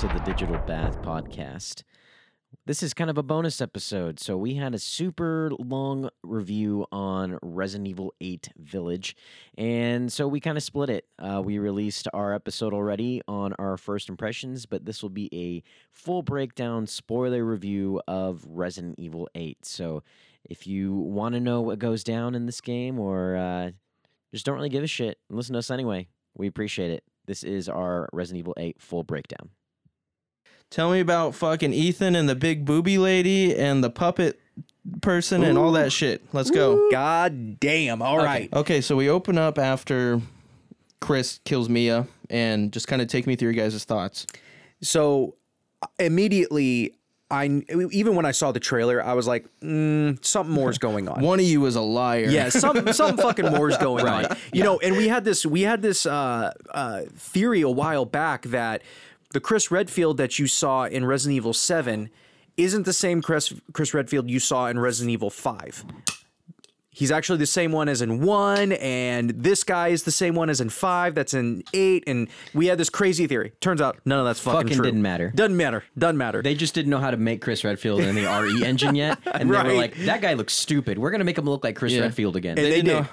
to the Digital Bath Podcast. This is kind of a bonus episode. So, we had a super long review on Resident Evil 8 Village. And so, we kind of split it. Uh, we released our episode already on our first impressions, but this will be a full breakdown, spoiler review of Resident Evil 8. So, if you want to know what goes down in this game or uh, just don't really give a shit, listen to us anyway. We appreciate it. This is our Resident Evil 8 full breakdown. Tell me about fucking Ethan and the big booby lady and the puppet person and all that shit. Let's go. God damn. All right. Okay, so we open up after Chris kills Mia and just kind of take me through your guys' thoughts. So immediately, I even when I saw the trailer, I was like, mm, something more is going on. One of you is a liar. Yeah, some some fucking more is going on. You know, and we had this we had this uh, uh, theory a while back that the Chris Redfield that you saw in Resident Evil Seven isn't the same Chris Chris Redfield you saw in Resident Evil Five. He's actually the same one as in one, and this guy is the same one as in five. That's in eight, and we had this crazy theory. Turns out none of that's fucking, Fucking true. didn't matter. Doesn't matter. Doesn't matter. They just didn't know how to make Chris Redfield in the RE engine yet. And they were like, that guy looks stupid. We're going to make him look like Chris Yeah. Redfield again. And They, they didn't did. know.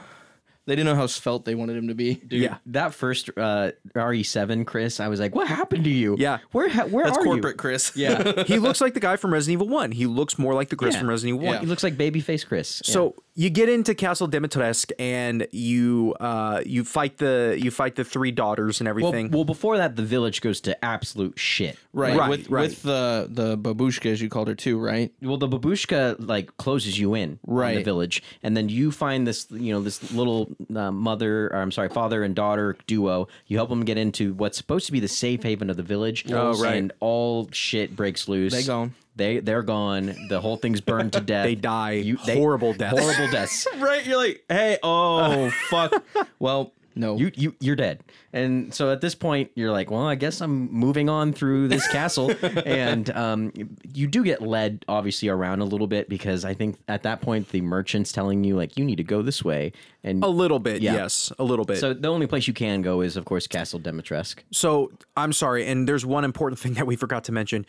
They didn't know how svelte they wanted him to be. Dude, Yeah. that first uh, RE7, Chris, I was like, what happened to you? Yeah. Where, ha- where That's are corporate you? Chris. Yeah. he looks like the guy from Resident Evil One. He looks more like the Chris Yeah. from Resident Evil One. He looks like babyface Chris. Yeah. So you get into Castle Dimitrescu and you uh, you fight the you fight the three daughters and everything. well, before that, the village goes to absolute shit. Right. Right, with right. with the the babushka as you called her too, right? Well, the babushka like closes you in on the village, and then you find this, you know, this little uh, mother, or I'm sorry, father and daughter duo. You help them get into what's supposed to be the safe haven of the village. Oh, right. And all shit breaks loose. They gone. They they're gone. The whole thing's burned to death. They die horrible deaths. Horrible deaths. Right. You're like, hey, oh fuck. Well, no. You you you're dead. And so at this point, you're like, well, I guess I'm moving on through this castle, and um, you do get led obviously around a little bit because I think at that point the merchant's telling you like you need to go this way, and a little bit, Yeah. yes, a little bit. so So, the only place you can go is of course Castle Dimitrescu. I'm sorry, and there's one important thing that we forgot to mention.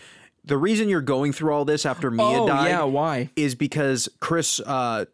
The reason you're going through all this after Mia Oh, died, yeah, why? Is because Chris uh,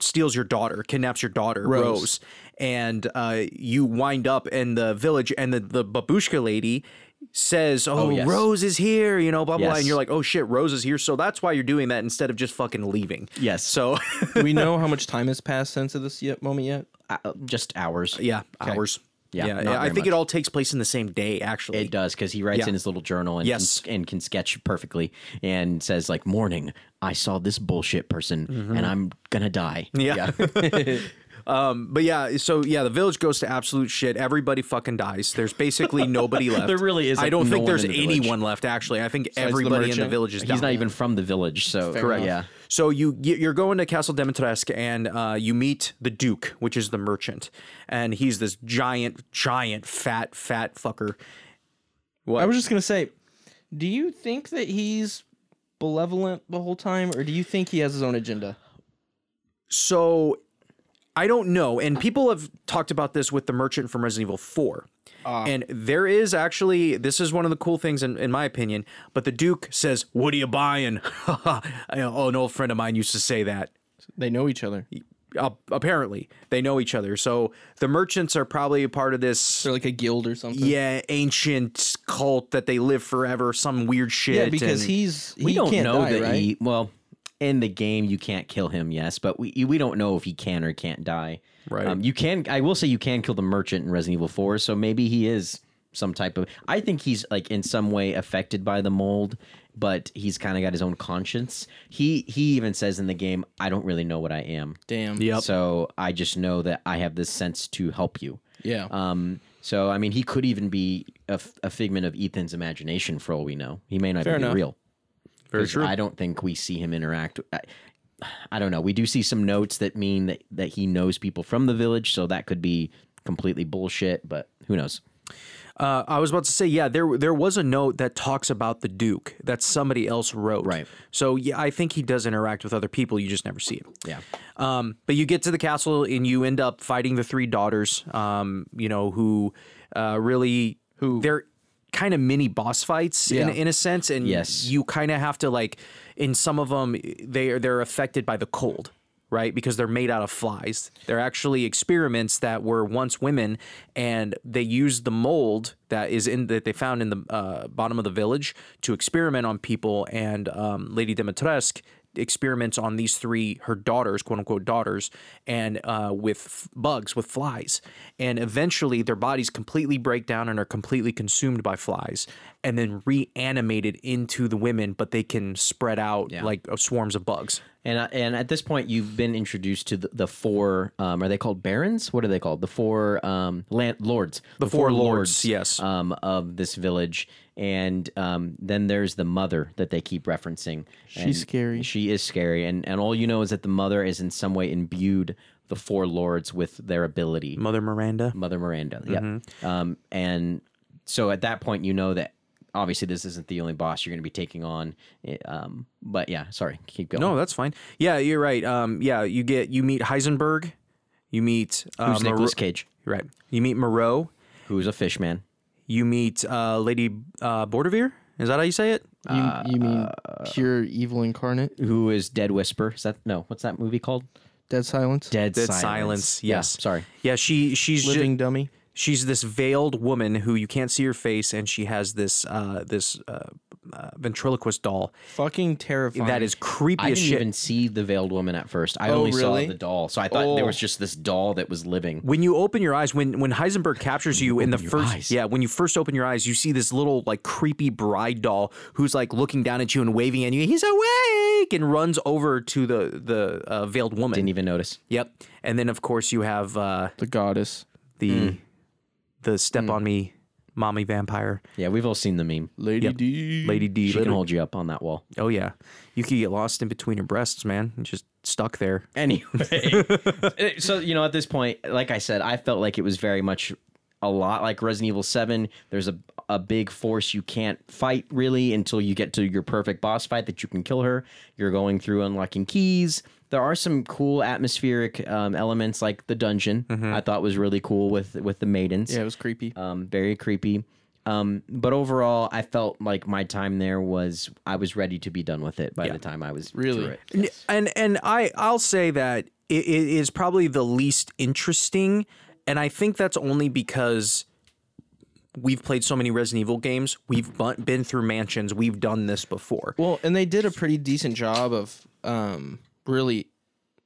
steals your daughter, kidnaps your daughter, Rose. Rose, and uh, you wind up in the village, and the the babushka lady says, "Oh, yes. Rose is here," you know, blah blah, blah, and you're like, "Oh shit, Rose is here." So that's why you're doing that instead of just fucking leaving. Yes. So we know how much time has passed since this yet moment yet? Uh, just hours. yeah, hours. Yeah, yeah. not I think much. it all takes place in the same day. Actually, It does because he writes Yeah. in his little journal and, Yes. can, and can sketch perfectly and says like morning I saw this bullshit person and I'm gonna die. Yeah. um, but yeah, so yeah, the village goes to absolute shit. Everybody fucking dies. There's basically nobody left. There really is, I don't no think there's the anyone left. Actually, I think the everybody in the village is. He's down. not even from the village, so correct. Yeah. So you you're going to Castle Dimitrescu and uh, you meet the Duke, which is the merchant, and he's this giant, giant, fat, fat fucker. What? I was just gonna say, do you think that he's benevolent the whole time, or do you think he has his own agenda? So I don't know. And people have talked about this with the merchant from Resident Evil 4. and there is actually, this is one of the cool things in, in my opinion. But the Duke says, What are you buying? oh, an old friend of mine used to say that. They know each other. Uh, apparently, they know each other. So the merchants are probably a part of this. They're like a guild or something. Yeah, ancient cult that they live forever, some weird shit. Yeah, because and- he's he we don't can't know die, that right? he well in the game you can't kill him yes but we we don't know if he can or can't die Right. um, you can i will say you can kill the merchant in resident evil 4 so maybe he is some type of i think he's like in some way affected by the mold but he's kind of got his own conscience he he even says in the game i don't really know what i am Damn. Yep. so i just know that i have this sense to help you Yeah. um so i mean he could even be a, f- a figment of ethan's imagination for all we know he may not Fair even enough. be real Very 'Cause true. I don't think we see him interact. I, I don't know. We do see some notes that mean that, that he knows people from the village, so that could be completely bullshit. But who knows? Uh, I was about to say, yeah, there there was a note that talks about the Duke that somebody else wrote. Right. So yeah, I think he does interact with other people. You just never see him. Yeah. Um, but you get to the castle and you end up fighting the three daughters. Um, you know who uh, really who they're kind of mini boss fights in, Yeah. in a sense, and Yes. you kind of have to like in some of them they are they're affected by the cold. Right, because they're made out of flies. They're actually experiments that were once women, and they used the mold that is in that they found in the uh, bottom of the village to experiment on people. And um, Lady Dimitrescu experiments on these three her daughters quote unquote daughters and uh, with f- bugs with flies and eventually their bodies completely break down and are completely consumed by flies and then reanimated into the women but they can spread out like uh, swarms of bugs And uh, and at this point, you've been introduced to the, the four. Um, are they called barons? What are they called? The four um, land lords. The, four lords, yes. Um, of this village, and um, then there's the mother that they keep referencing. She's And scary. She is scary, and and all you know is that the mother is in some way imbued the four lords with their ability. mother miranda Mother Miranda. Yeah. Mm-hmm. Um, and so at that point, you know that obviously this isn't the only boss you're going to be taking on. Um, but yeah, sorry, keep going. no that's fine yeah you're right um, yeah you get you meet heisenberg you meet uh, Who's Nicolas Cage? right you meet moreau Who's a fish man? You meet uh, lady uh, bordevere is that how you say it You, you mean pure evil incarnate? Who is Dead Whisper? Is that no? What's that movie called? Dead silence? Dead, Dead Silence. Silence, Yeah, yes. sorry. yeah she she's ju- Living dummy? She's this veiled woman who you can't see her face, and she has this uh, this uh, uh, ventriloquist doll Fucking terrifying. that is creepy I as didn't shit. even see the veiled woman at first. I Oh, only really? saw the doll, so I thought there Oh. was just this doll that was living. when you open your eyes, when when Heisenberg captures you in the first, eyes. yeah, when you first open your eyes, you see this little like creepy bride doll who's like looking down at you and waving at you. He's awake and runs over to the the uh, veiled woman. Didn't even notice. Yep, and then of course you have uh, the goddess. the the step mm. on me, mommy vampire, Yeah, we've all seen the meme. Lady Yep. D. Lady D. She can hold you up on that wall. Oh yeah, you could get lost in between her breasts, man, and just stuck there. Anyway, uh, so you know, at this point, like I said, I felt like it was very much a lot like Resident Evil Seven. There's a a big force you can't fight really until you get to your perfect boss fight that you can kill her. You're going through unlocking keys. There are some cool atmospheric um, elements like the dungeon. I thought was really cool with with the maidens. Yeah, it was creepy. um, very creepy. Um, but overall, I felt like my time there was I was ready to be done with it by the time I was Really? through it. N- And and I I'll say that it, it is probably the least interesting, and I think that's only because we've played so many Resident Evil games. We've been through mansions. We've done this before. Well, and they did a pretty decent job of um, really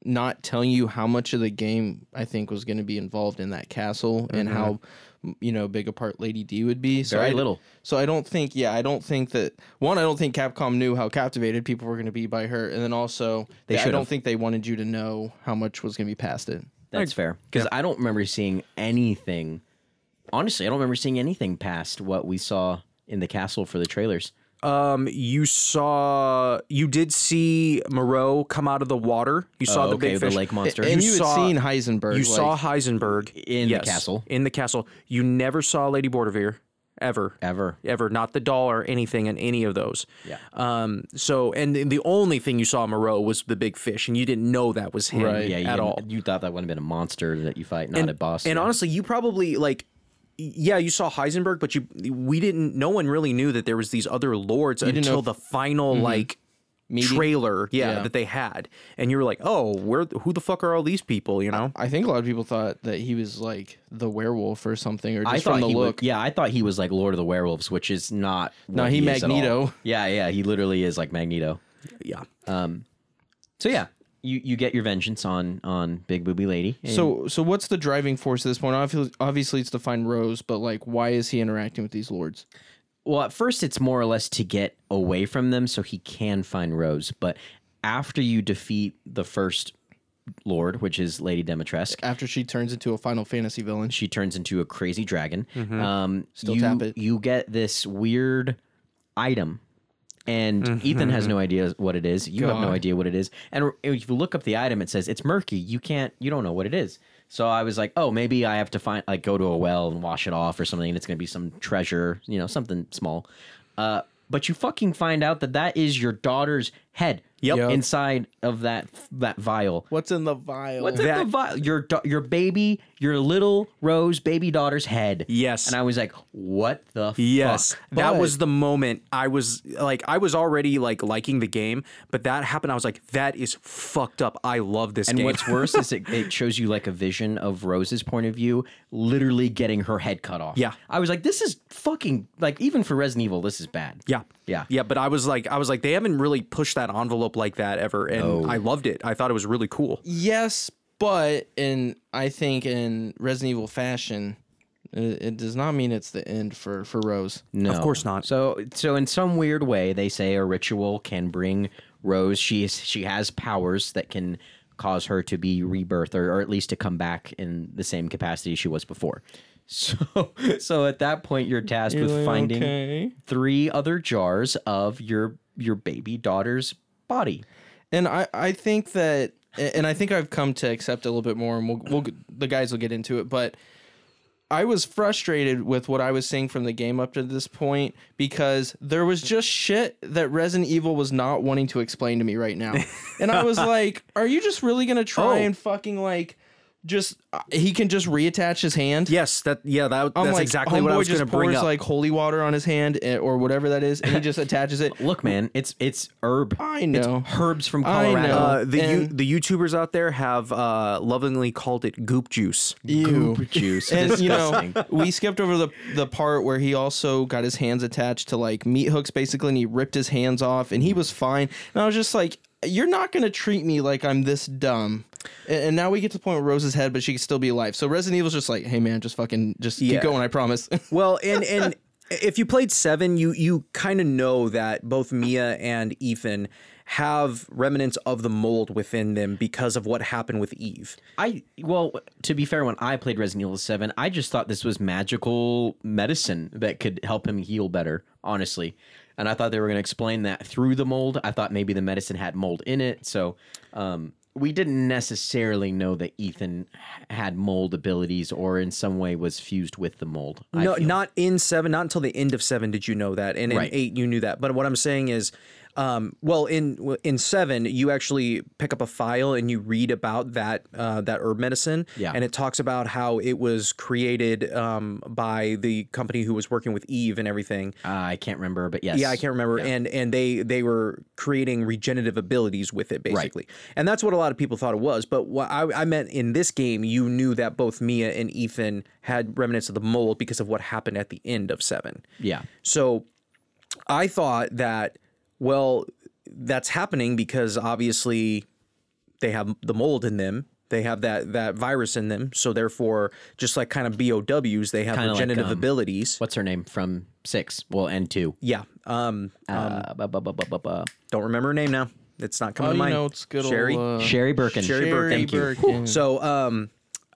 not telling you how much of the game I think was going to be involved in that castle and how mm-hmm. you know big a part Lady D would be. So Very I, little. So I don't think, yeah, I don't think that one. I don't think Capcom knew how captivated people were going to be by her, and then also They I don't think they wanted you to know how much was going to be past it. That's fair because I don't remember seeing anything. Honestly, I don't remember seeing anything past what we saw in the castle for the trailers. Um, you saw you did see Moreau come out of the water. You saw Oh, the okay, big the fish. lake monster. And you, You had seen Heisenberg. You like, saw Heisenberg In the castle. In the castle, you never saw Lady Bordevere ever. Ever. ever, not the doll or anything in any of those. Yeah. Um. So, and the- the only thing you saw Moreau was the big fish, and you didn't know that was him Right. Yeah, you, at all. you thought that would have been a monster that you fight, not and, a boss. And Yeah. honestly, you probably like. Yeah, you saw Heisenberg, but you we didn't. No one really knew that there was these other lords until the final like Meeting? trailer. Yeah, Yeah. that they had, and you were like, "Oh, where? Who the fuck are all these people?" You know? I think a lot of people thought that he was like the werewolf or something, or just I thought from the look. Yeah, I thought he was like Lord of the Werewolves, which is not. No, he all. Magneto. Yeah, yeah, he literally is like Magneto. yeah. Um. So yeah, you you get your vengeance on on Big Booby Lady. So, so what's the driving force at this point? Obviously, obviously, it's to find Rose, but like, why is he interacting with these lords? well, at first it's more or less to get away from them so he can find Rose, but after you defeat the first Lord, which is Lady Dimitrescu, After she turns into a Final Fantasy villain, she turns into a crazy dragon. Um, Still you, tap it. You get this weird item, and Ethan has no idea what it is. You have no idea what it is. And if you look up the item, it says it's murky. You can't. You don't know what it is. So I was like, oh, maybe I have to find like go to a well and wash it off or something. And it's gonna be some treasure, you know, something small. Uh, but you fucking find out that that is your daughter's head Yep. Yep. inside of that that vial. What's in the vial? What's in That- the vial? Your da- your baby, your little Rose baby daughter's head. Yes. And I was like, what the Yes, fuck? that was the moment I was like, I was already like liking the game, but that happened. I was like, that is fucked up. I love this game. And game. what's worse is it, it shows you like a vision of Rose's point of view, literally getting her head cut off. Yeah. I was like, this is fucking like even for Resident Evil, this is bad. yeah, Yeah. yeah. But I was like, I was like, they haven't really pushed that envelope like that ever, and oh. I loved it. I thought it was really cool. Yes, but in I think in Resident Evil fashion, it, it does not mean it's the end for for Rose. No, Of course not. So, so in some weird way, they say a ritual can bring Rose. She is, she has powers that can cause her to be rebirth or, or at least to come back in the same capacity she was before. So, so at that point, you're tasked with finding Okay. three other jars of your your baby daughter's body. And I I think that and I think I've come to accept a little bit more, and we'll we'll the guys will get into it, but. I was frustrated with what I was seeing from the game up to this point because there was just shit that Resident Evil was not wanting to explain to me right now. And I was like, are you just really going to try Oh. and fucking like just uh, he can just reattach his hand? Yes, that yeah, that, I'm that's like, exactly what I homeboy was going to just bring pours up. like holy water on his hand eh, or whatever that is, and he just attaches it. Look, man, it's it's herb. I know. It's herbs from I Colorado. know. uh, the you, and- the YouTubers out there have uh, lovingly called it goop juice. Ew. Goop juice. And you know, Disgusting. we skipped over the the part where he also got his hands attached to like meat hooks, basically, and he ripped his hands off, and he was fine. And I was just like, "You're not gonna treat me like I'm this dumb." And, and now we get to the point where Rose's head, but she can still be alive. So Resident Evil's just like, "Hey man, just fucking just Yeah. keep going. I promise." Well, and and if you played seven, you you kind of know that both Mia and Ethan have remnants of the mold within them because of what happened with Eve. I well, to be fair, when I played Resident Evil Seven, I just thought this was magical medicine that could help him heal better. Honestly, and I thought they were going to explain that through the mold. I thought maybe the medicine had mold in it, so um, we didn't necessarily know that Ethan had mold abilities or in some way was fused with the mold. I No, feel. not in seven. Not until the end of seven did you know that, and in Right. eight you knew that. But what I'm saying is, um, well, in in seven you actually pick up a file and you read about that uh, that herb medicine, Yeah. and it talks about how it was created um, by the company who was working with Eve and everything. Uh, I can't remember, but yes, Yeah, I can't remember. And and they they were creating regenerative abilities with it, basically. And that's what a lot of people thought it was. But what I, I meant in this game, you knew that both Mia and Ethan had remnants of the mold because of what happened at the end of seven. Yeah, So I thought that, well, that's happening because obviously they have the mold in them. They have that that virus in them. So therefore, just like kind of BOWs, they have Kinda like, regenerative um, abilities. what's her name from six? Well, and two. Yeah. Um, Uh, bu- bu- bu- bu- bu- bu- don't remember her name now. It's not coming oh, to you mind. know, it's good Sherry. old uh, Sherry Birkin. Sherry Birkin. Thank you. Birkin. So um,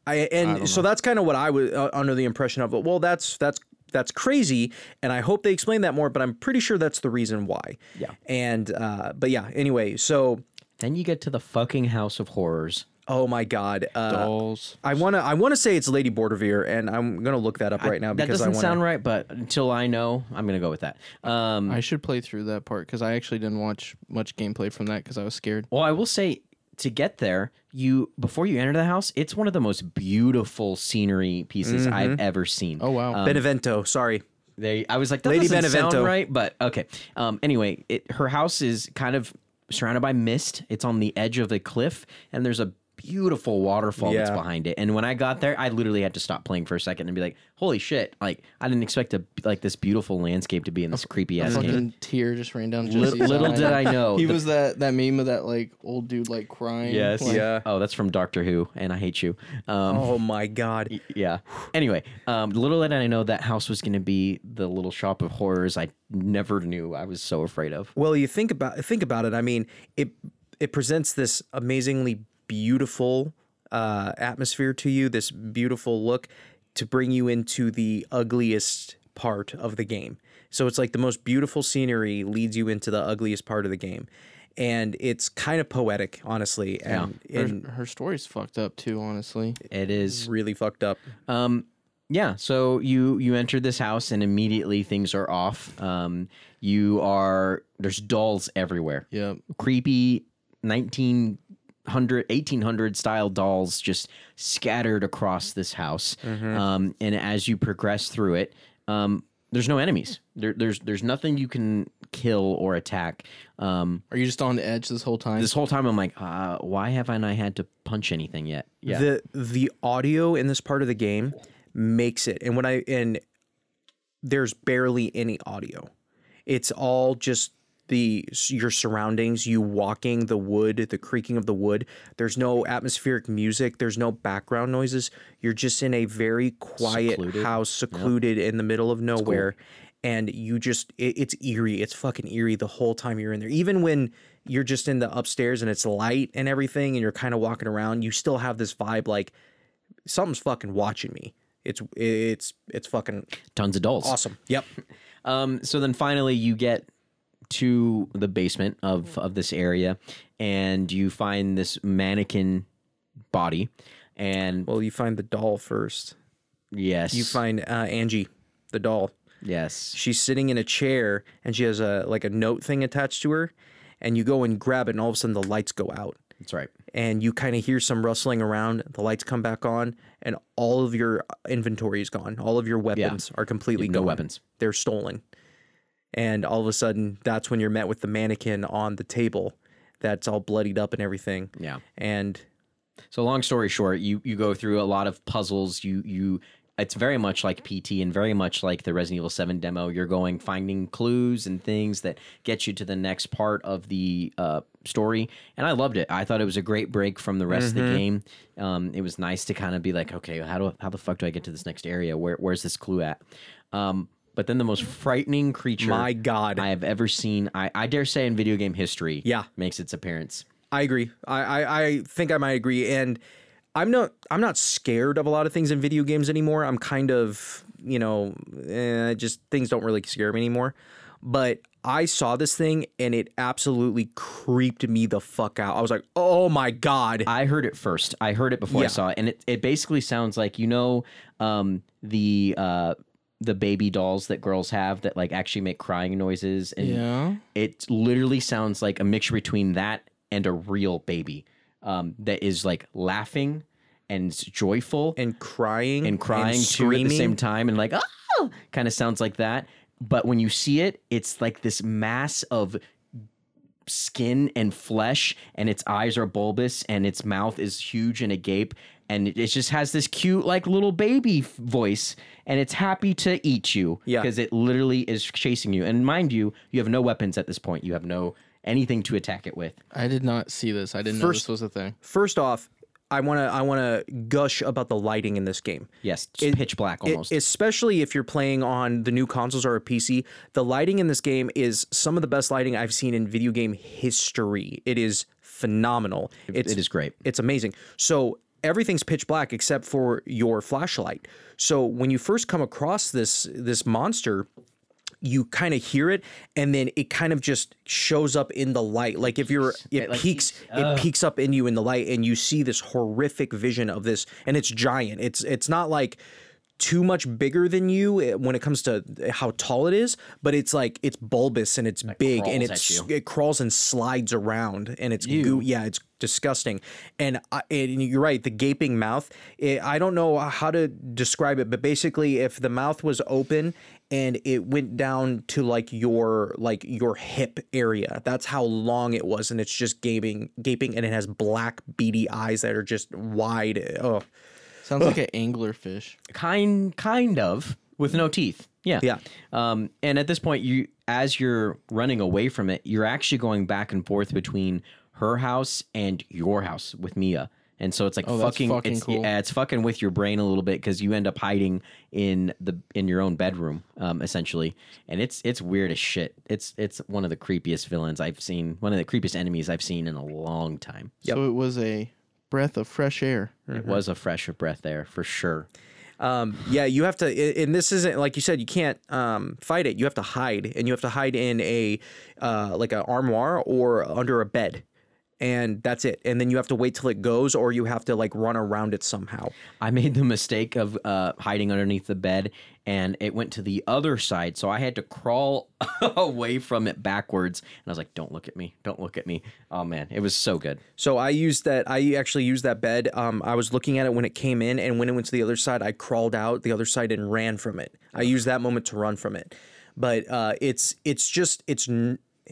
I and so that's kind of what I was uh, under the impression of. Well, that's that's that's crazy, and I hope they explain that more. But I'm pretty sure that's the reason why. Yeah. And uh, but yeah. Anyway, so Then you get to the fucking House of Horrors. oh my god, uh, dolls. I wanna I wanna say it's Lady Borderveer, and I'm gonna look that up right now because I doesn't want. sound right, but until I know, I'm gonna go with that. Um, I should play through that part because I actually didn't watch much gameplay from that because I was scared. well, I will say to get there, you before you enter the house, it's one of the most beautiful scenery pieces I've ever seen. Oh wow. Benevento, sorry. They, I was like, that Lady doesn't sound Benevento. right, but okay. Um, anyway, it, her house is kind of surrounded by mist. It's on the edge of a cliff, and there's a beautiful waterfall that's Yeah. behind it. And when I got there, I literally had to stop playing for a second and be like, "Holy shit!" Like I didn't expect a, like this beautiful landscape to be in this creepy ass game. fucking tear just ran down. Little, Jesse's little eye. did I know. He the- was that that meme of that like old dude like crying. Yes. like- Yeah. Oh, that's from Doctor Who, and I hate you. Um, Oh my god. Yeah. Anyway, um, little did I know that house was going to be the little shop of horrors I never knew I was so afraid of. Well, you think about think about it. I mean, it it presents this amazingly beautiful uh, atmosphere to you, this beautiful look to bring you into the ugliest part of the game. So it's like the most beautiful scenery leads you into the ugliest part of the game. And it's kind of poetic, honestly, and, Her, and her story's fucked up too, honestly. It is. really fucked up. Um, yeah, so you you enter this house and immediately things are off. Um, you are there's dolls everywhere. Yep. Creepy 1900 1800 style dolls just scattered across this house. Um, and as you progress through it, um, there's no enemies. There, there's there's nothing you can kill or attack. Um, Are you just on the edge this whole time? this whole time I'm like, uh, why have I not had to punch anything yet? Yeah. The the audio in this part of the game makes it. And when I and there's barely any audio. It's all just the your surroundings, you walking the wood, the creaking of the wood. There's no atmospheric music, there's no background noises. You're just in a very quiet Secluded. house, secluded in the middle of nowhere. And you just it, it's eerie. It's fucking eerie the whole time you're in there. Even when you're just in the upstairs and it's light and everything and you're kind of walking around, you still have this vibe like something's fucking watching me. It's it's it's fucking Tons of dolls. awesome. Yep. Um, so then finally you get to the basement of of this area, and you find this mannequin body, and Well, you find the doll first. yes, You find uh, Angie, the doll. yes, She's sitting in a chair and she has a like a note thing attached to her, and you go and grab it, and all of a sudden the lights go out, that's right. and you kind of hear some rustling around. The lights come back on, and all of your inventory is gone. All of your weapons are completely no gone. weapons. They're stolen, and all of a sudden that's when you're met with the mannequin on the table, that's all bloodied up and everything. Yeah. And So long story short, you you go through a lot of puzzles. You you it's very much like PT and very much like the Resident Evil 7 demo. You're going finding clues and things that get you to the next part of the uh, story. And I loved it. I thought it was a great break from the rest of the game. Um, it was nice to kind of be like, okay, how do how the fuck do I get to this next area? Where where's this clue at? Um, but then the most frightening creature My God. I have ever seen, I, I dare say in video game history, Yeah. makes its appearance. I agree. I, I, I think I might agree. And I'm not I'm not scared of a lot of things in video games anymore. I'm kind of you know eh, just things don't really scare me anymore. But I saw this thing and it absolutely creeped me the fuck out. I was like, oh my god. I heard it first. I heard it before I saw it, and it, it basically sounds like you know um, the uh, the baby dolls that girls have that like actually make crying noises, and yeah. it literally sounds like a mixture between that and a real baby um, that is like laughing and joyful and crying and crying and too at the same time, and like oh, kind of sounds like that. But when you see it, it's like this mass of skin and flesh, and its eyes are bulbous, and its mouth is huge and agape, and it it just has this cute like little baby voice, and it's happy to eat you Yeah. because it literally is chasing you. And mind you, you have no weapons at this point. You have no anything to attack it with. I did not see this. I didn't know this was a thing. First off, I want to I want to gush about the lighting in this game. Yes, It- pitch black It- almost. especially if you're playing on the new consoles or a PC, the lighting in this game is some of the best lighting I've seen in video game history. It is phenomenal. It's, it is great. It's amazing. So everything's pitch black except for your flashlight. So when you first come across this this monster, you kind of hear it and then it kind of just shows up in the light. Like if you're it like, peeks it peaks up in you in the light and you see this horrific vision of this and it's giant. It's it's not like too much bigger than you eh, when it comes to how tall it is but it's like it's bulbous and it's big and it's it crawls and slides around and it's goo yeah it's disgusting. And, I, and you're right the gaping mouth eh, i don't know how to describe it but basically if the mouth was open and it went down to like your like your hip area that's how long it was and it's just gaping gaping and it has black beady eyes that are just wide oh Sounds like an angler fish. kind kind of with no teeth. Yeah. Yeah. Um, and at this point, you as you're running away from it, you're actually going back and forth between her house and your house with Mia. And so it's like Oh, that's fucking, fucking it's, cool. yeah, it's fucking with your brain a little bit because you end up hiding in the in your own bedroom, um, essentially, and it's it's weird as shit. It's it's one of the creepiest villains I've seen, one of the creepiest enemies I've seen in a long time. So it was a breath of fresh air. It was a fresh breath there for sure. Um, yeah, you have to, and this isn't like you said. You can't um, fight it. You have to hide, and you have to hide in a uh, like an armoire or under a bed. And that's it. And then you have to wait till it goes, or you have to like run around it somehow. I made the mistake of uh, hiding underneath the bed, and it went to the other side, so I had to crawl away from it backwards. And I was like, "Don't look at me! Don't look at me!" Oh man, it was so good. So I used that. I actually used that bed. Um, I was looking at it when it came in, and when it went to the other side, I crawled out the other side and ran from it. I used that moment to run from it. But uh, it's it's just it's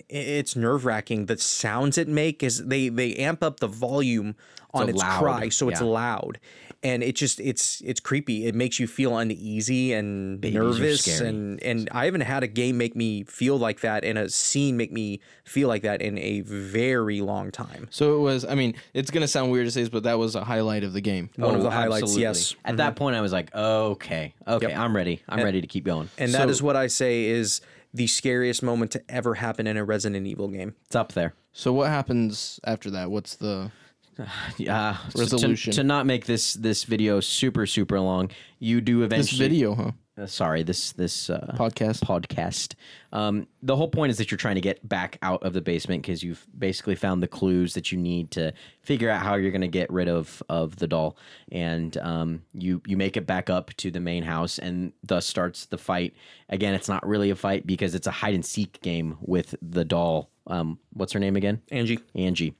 it's nerve wracking. The sounds it make is they they amp up the volume on So its loud, cry, so it's loud, and it just it's it's creepy. It makes you feel uneasy and Babies nervous, and and I haven't had a game make me feel like that, and a scene make me feel like that in a very long time. So it was. I mean, it's gonna sound weird to say this, but that was a highlight of the game. One of Oh, the highlights, absolutely. yes. At that mm-hmm. point, I was like, "Okay, okay, I'm ready. I'm ready to keep going." And that So- is what I say is the scariest moment to ever happen in a Resident Evil game. It's up there. So what happens after that? What's the Yeah, so to- Resolution. to, not make this this video super super long. You do eventually this video, huh? Uh, sorry, this this uh, Podcast. podcast. Um, the whole point is that you're trying to get back out of the basement because you've basically found the clues that you need to figure out how you're going to get rid of of the doll, and um, you you make it back up to the main house, and thus starts the fight. Again, it's not really a fight because it's a hide and seek game with the doll. Um, what's her name again? Angie. Angie.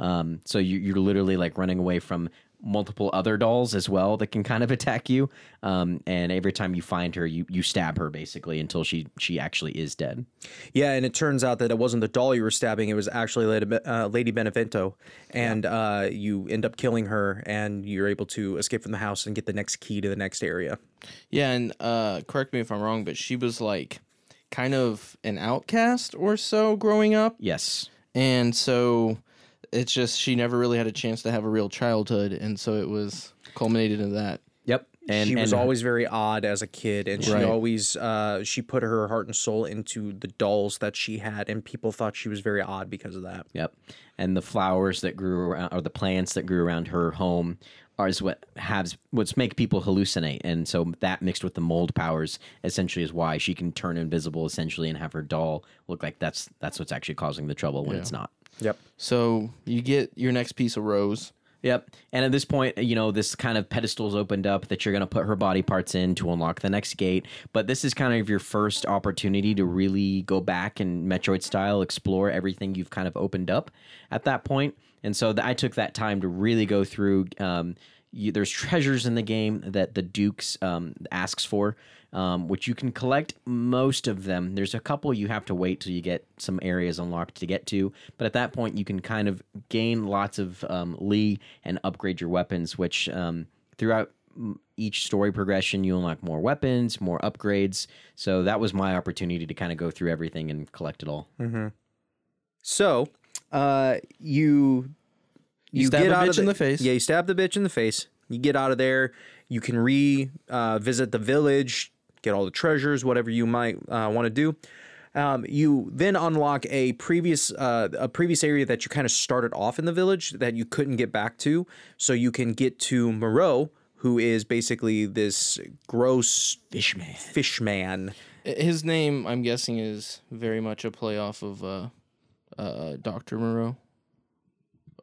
Um, so you, you're literally like running away from multiple other dolls as well that can kind of attack you. Um, and every time you find her, you, you stab her basically until she she actually is dead. Yeah, and it turns out that it wasn't the doll you were stabbing; it was actually Lady, uh, Lady Benevento, and uh, you end up killing her, and you're able to escape from the house and get the next key to the next area. Yeah, and uh, correct me if I'm wrong, but she was like kind of an outcast or so growing up, Yes. and so it's just she never really had a chance to have a real childhood, and so it was culminated in that. Yep. And she was and- always very odd as a kid, and she Right. always uh, she put her heart and soul into the dolls that she had, and people thought she was very odd because of that. Yep. And the flowers that grew around, or the plants that grew around her home, are is what has what's make people hallucinate. And so that mixed with the mold powers essentially is why she can turn invisible essentially and have her doll look like that's that's what's actually causing the trouble when it's not. Yep. So you get your next piece of rose. Yep. And at this point, you know, this kind of pedestal's opened up that you're going to put her body parts in to unlock the next gate. But this is kind of your first opportunity to really go back and Metroid style explore everything you've kind of opened up at that point. And so th- I took that time to really go through. Um, you, there's treasures in the game that the Dukes um, asks for, um, which you can collect most of them. There's a couple you have to wait till you get some areas unlocked to get to, but at that point you can kind of gain lots of um, Lee and upgrade your weapons, which um, throughout each story progression you unlock more weapons, more upgrades. So that was my opportunity to kind of go through everything and collect it all. So, uh, you You stab get a out bitch of in the face. Yeah, you stab the bitch in the face. You get out of there. You can re uh, visit the village, get all the treasures, whatever you might uh, want to do. Um, you then unlock a previous uh, a previous area that you kind of started off in the village that you couldn't get back to. So you can get to Moreau, who is basically this gross Fishman. fishman. His name, I'm guessing, is very much a play off of uh, uh, Doctor Moreau.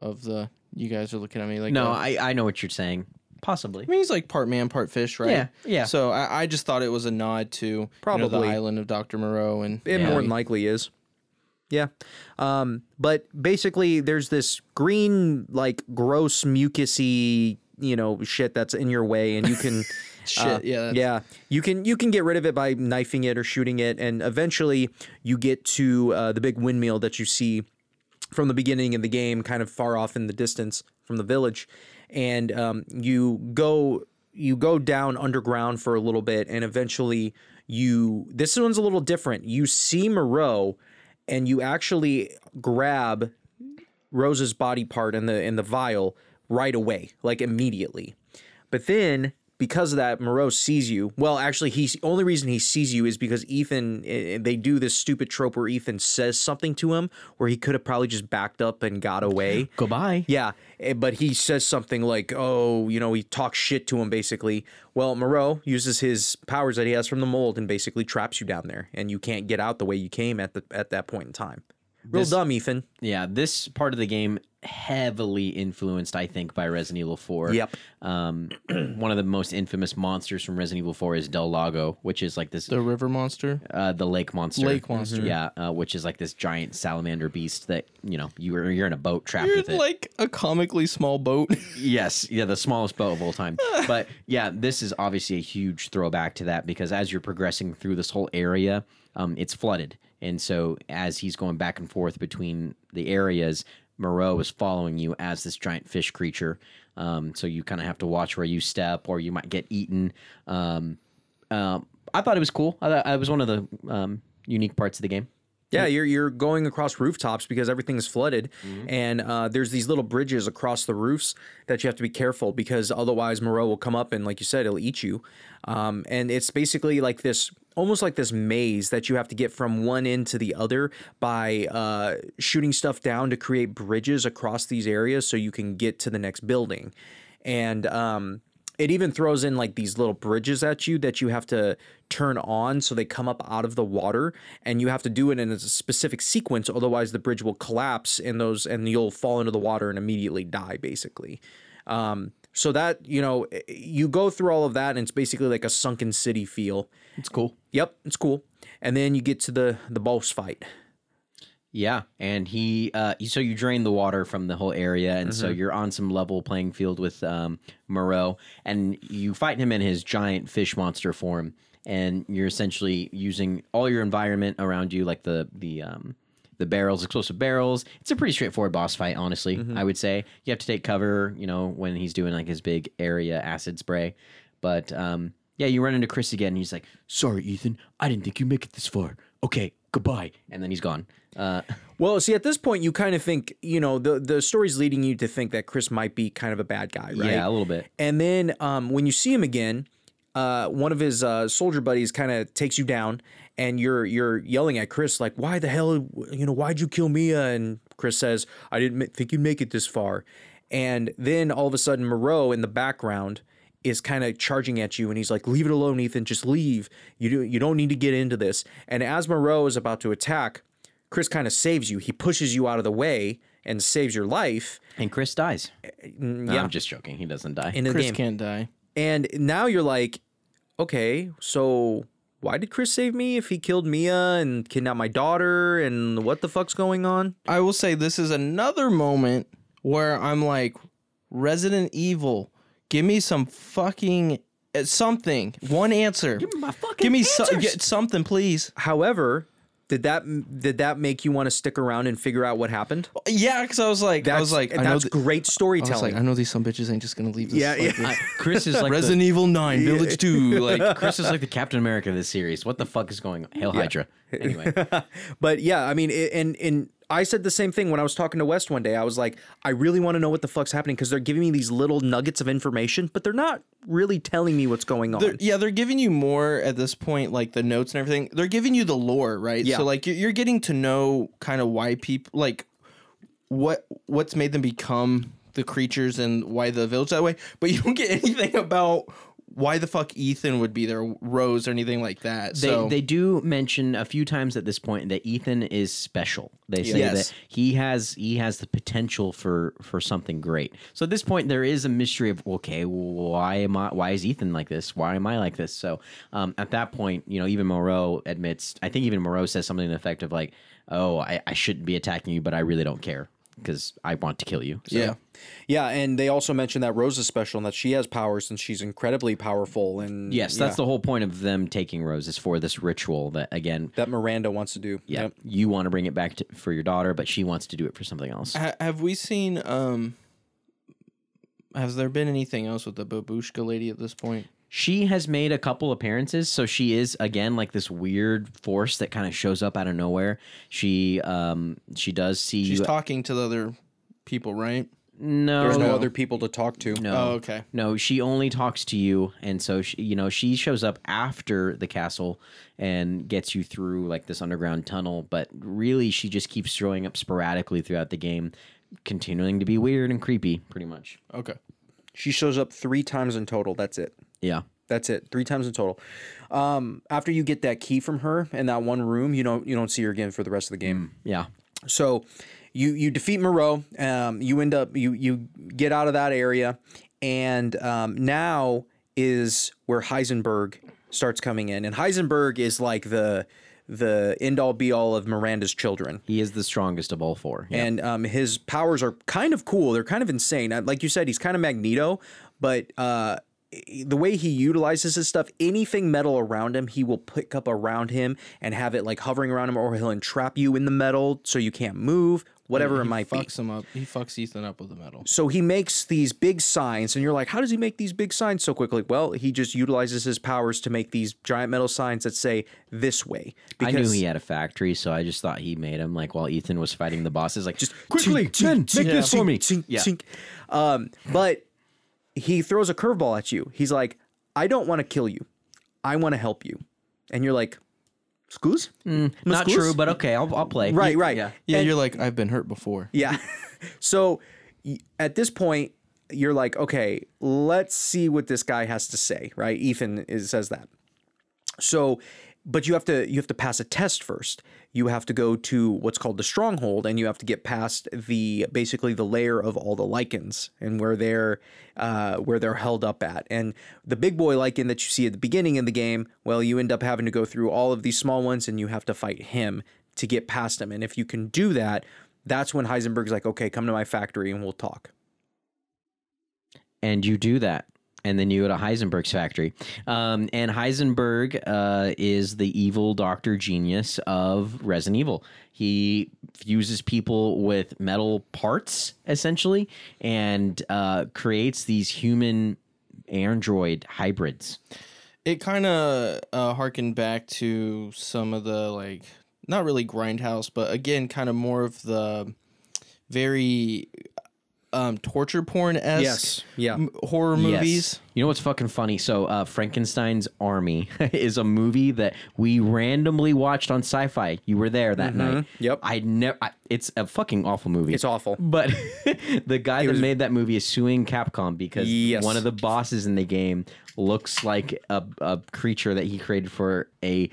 Of the, you guys are looking at me like No, I, I know what you're saying. Possibly. I mean, he's like part man, part fish, right? Yeah, yeah. So I, I just thought it was a nod to you know, Probably. the island of Doctor Moreau, and It Yeah. more than likely is. Yeah. Um, but basically there's this green, like gross mucusy, you know, shit that's in your way and you can shit, uh, yeah, that's- yeah. You can you can get rid of it by knifing it or shooting it, and eventually you get to uh, the big windmill that you see from the beginning of the game, kind of far off in the distance from the village, and um, you go you go down underground for a little bit, and eventually you this one's a little different. You see Moreau, and you actually grab Rose's body part in the in the vial right away, like immediately. But then because of that, Moreau sees you. Well, actually, he's only reason he sees you is because Ethan. eh, They do this stupid trope where Ethan says something to him where he could have probably just backed up and got away. Goodbye. Yeah, eh, but he says something like, "Oh, you know," he talks shit to him basically. Well, Moreau uses his powers that he has from the mold and basically traps you down there, and you can't get out the way you came at the at that point in time. Real This- dumb, Ethan. Yeah, this part of the game heavily influenced, I think, by Resident Evil 4. Yep. Um, one of the most infamous monsters from Resident Evil 4 is Del Lago, which is like this The river monster. uh, the lake monster. Lake monster. Yeah, uh, which is like this giant salamander beast that you know you are you're in a boat trapped You're with it. like a comically small boat. Yes, yeah, the smallest boat of all time. but yeah, this is obviously a huge throwback to that because as you're progressing through this whole area, um, it's flooded, and so as he's going back and forth between the areas, Moreau is following you as this giant fish creature. Um, so you kind of have to watch where you step, or you might get eaten. Um, um, I thought it was cool. I, thought- it was one of the um, unique parts of the game. Yeah, you're you're going across rooftops because everything is flooded, and uh, there's these little bridges across the roofs that you have to be careful because otherwise Moreau will come up and, like you said, it'll eat you. Um, and it's basically like this, almost like this maze that you have to get from one end to the other by uh, shooting stuff down to create bridges across these areas so you can get to the next building. And um, it even throws in like these little bridges at you that you have to turn on so they come up out of the water and you have to do it in a specific sequence otherwise the bridge will collapse and those and you'll fall into the water and immediately die basically. Um, so that you know you go through all of that and it's basically like a sunken city feel. It's cool. yep it's cool. And then you get to the the boss fight Yeah, and he uh so you drain the water from the whole area and so Mm-hmm. you're on some level playing field with um Moreau and you fight him in his giant fish monster form and you're essentially using all your environment around you like the the um the barrels, explosive barrels. It's a pretty straightforward boss fight, honestly. Mm-hmm. I would say you have to take cover, you know, when he's doing like his big area acid spray. But um, yeah, you run into Chris again. And he's like, "Sorry, Ethan, I didn't think you'd make it this far. Okay, goodbye." And then he's gone. Uh, well see at this point you kind of think you know the the story's leading you to think that chris might be kind of a bad guy right Yeah, a little bit. And then um, when you see him again, uh, one of his uh, soldier buddies kind of takes you down, and you're you're yelling at Chris like, "Why the hell? You know, why'd you kill Mia?" And Chris says, "I didn't think you'd make it this far." And then all of a sudden, Moreau in the background is kind of charging at you, and he's like, "Leave it alone, Ethan. Just leave. You do you don't need to get into this." And as Moreau is about to attack, Chris kind of saves you. He pushes you out of the way and saves your life. And Chris dies. Eh, no, yeah. I'm just joking. He doesn't die. In the Chris game. can't die. And now you're like, okay, so why did Chris save me if he killed Mia and kidnapped my daughter and what the fuck's going on? I will say this is another moment where I'm like, Resident Evil, give me some fucking uh, something, one answer. Give me my fucking Give me so- answers. get something, please. However, did that did that make you want to stick around and figure out what happened? Yeah, because I was like, I was like, I know that's th- great I was storytelling. like, I know these some bitches ain't just gonna leave this. Yeah, like yeah. this. I- Chris is like Resident Evil Nine, Village Two, like the, Chris is like the Captain America of this series. What the fuck is going on? Hail Hydra. Anyway, but yeah, I mean, it, and and I said the same thing when I was talking to West one day. I was like, I really want to know what the fuck's happening because they're giving me these little nuggets of information, but they're not really telling me what's going on. They're, yeah, they're giving you more at this point, like the notes and everything. They're giving you the lore, right? Yeah. So like you're, you're getting to know kind of why people like what what's made them become the creatures and why the village that way. But you don't get anything about why the fuck Ethan would be there, Rose or anything like that. they so they do mention a few times at this point that Ethan is special. They say Yes. that he has he has the potential for for something great. So at this point, there is a mystery of okay, why am I? Why is Ethan like this? Why am I like this? So um, at that point, you know, even Moreau admits. I think even Moreau says something to the effect of like, "Oh, I, I shouldn't be attacking you, but I really don't care because I want to kill you." So, yeah. Yeah, and they also mentioned that Rose is special and that she has powers and she's incredibly powerful. And Yes, that's the whole point of them taking Rose is for this ritual that again, that Miranda wants to do. yeah, Yep. you want to bring it back to, for your daughter, but she wants to do it for something else. Ha- have we seen? um Has there been anything else with the babushka lady at this point? She has made a couple appearances, so she is again like this weird force that kind of shows up out of nowhere. She um she does see She's you. talking to the other people, right? no, There's no no. other people to talk to. no, Oh, okay. no. She only talks to you, and so she, you know she shows up after the castle and gets you through like this underground tunnel. But really, she just keeps showing up sporadically throughout the game, continuing to be weird and creepy, pretty much. Okay. She shows up three times in total. That's it. Yeah. That's it. Three times in total. Um, after you get that key from her in that one room, you don't you don't see her again for the rest of the game. Yeah. So you you defeat Moreau. Um, you end up you you get out of that area, and um, now is where Heisenberg starts coming in, and Heisenberg is like the the end all be all of Miranda's children. He is the strongest of all four. Yeah. And um, his powers are kind of cool. They're kind of insane. Uh, Like you said, he's kind of Magneto, but uh, the way he utilizes his stuff, anything metal around him, he will pick up around him and have it like hovering around him, or he'll entrap you in the metal so you can't move, whatever it he might be. fucks him up. He fucks Ethan up with the metal. So he makes these big signs, and you're like, how does he make these big signs so quickly? Well, he just utilizes his powers to make these giant metal signs that say this way. I knew he had a factory, so I just thought he made them. Like while Ethan was fighting the bosses, like just quickly, Tink, men, tink, make tink, this for tink, me. tink, Yeah. tink. Um, but he throws a curveball at you. He's like, I don't want to kill you. I want to help you. And you're like, Scooz? Mm, not Scooz? true, but okay, I'll, I'll play. Right, right. Yeah. Yeah, And- you're like I've been hurt before. Yeah. so at this point, you're like, okay, let's see what this guy has to say, right? Ethan is, says that. So, but you have to you have to pass a test first. You have to go to what's called the stronghold, and you have to get past the basically the layer of all the Lycans and where they're uh, where they're held up at. And the big boy Lycan that you see at the beginning of the game, well, you end up having to go through all of these small ones, and you have to fight him to get past him. And if you can do that, that's when Heisenberg's like, okay, come to my factory and we'll talk. and you do that and then you go to heisenberg's factory. Um, and heisenberg uh, is the evil doctor genius of resident evil. He fuses people with metal parts essentially and uh, creates these human android hybrids. It kind of uh, harkened back to some of the like not really grindhouse, but again, kind of more of the very um, torture porn esque Yes, yeah. horror Yes. movies. You know what's fucking funny? So, uh, Frankenstein's Army is a movie that we randomly watched on Sci-Fi. You were there that night. Mm-hmm. Yep. I never. It's a fucking awful movie. It's awful. But the guy that was- made that movie is suing Capcom because Yes. one of the bosses in the game looks like a, a creature that he created for a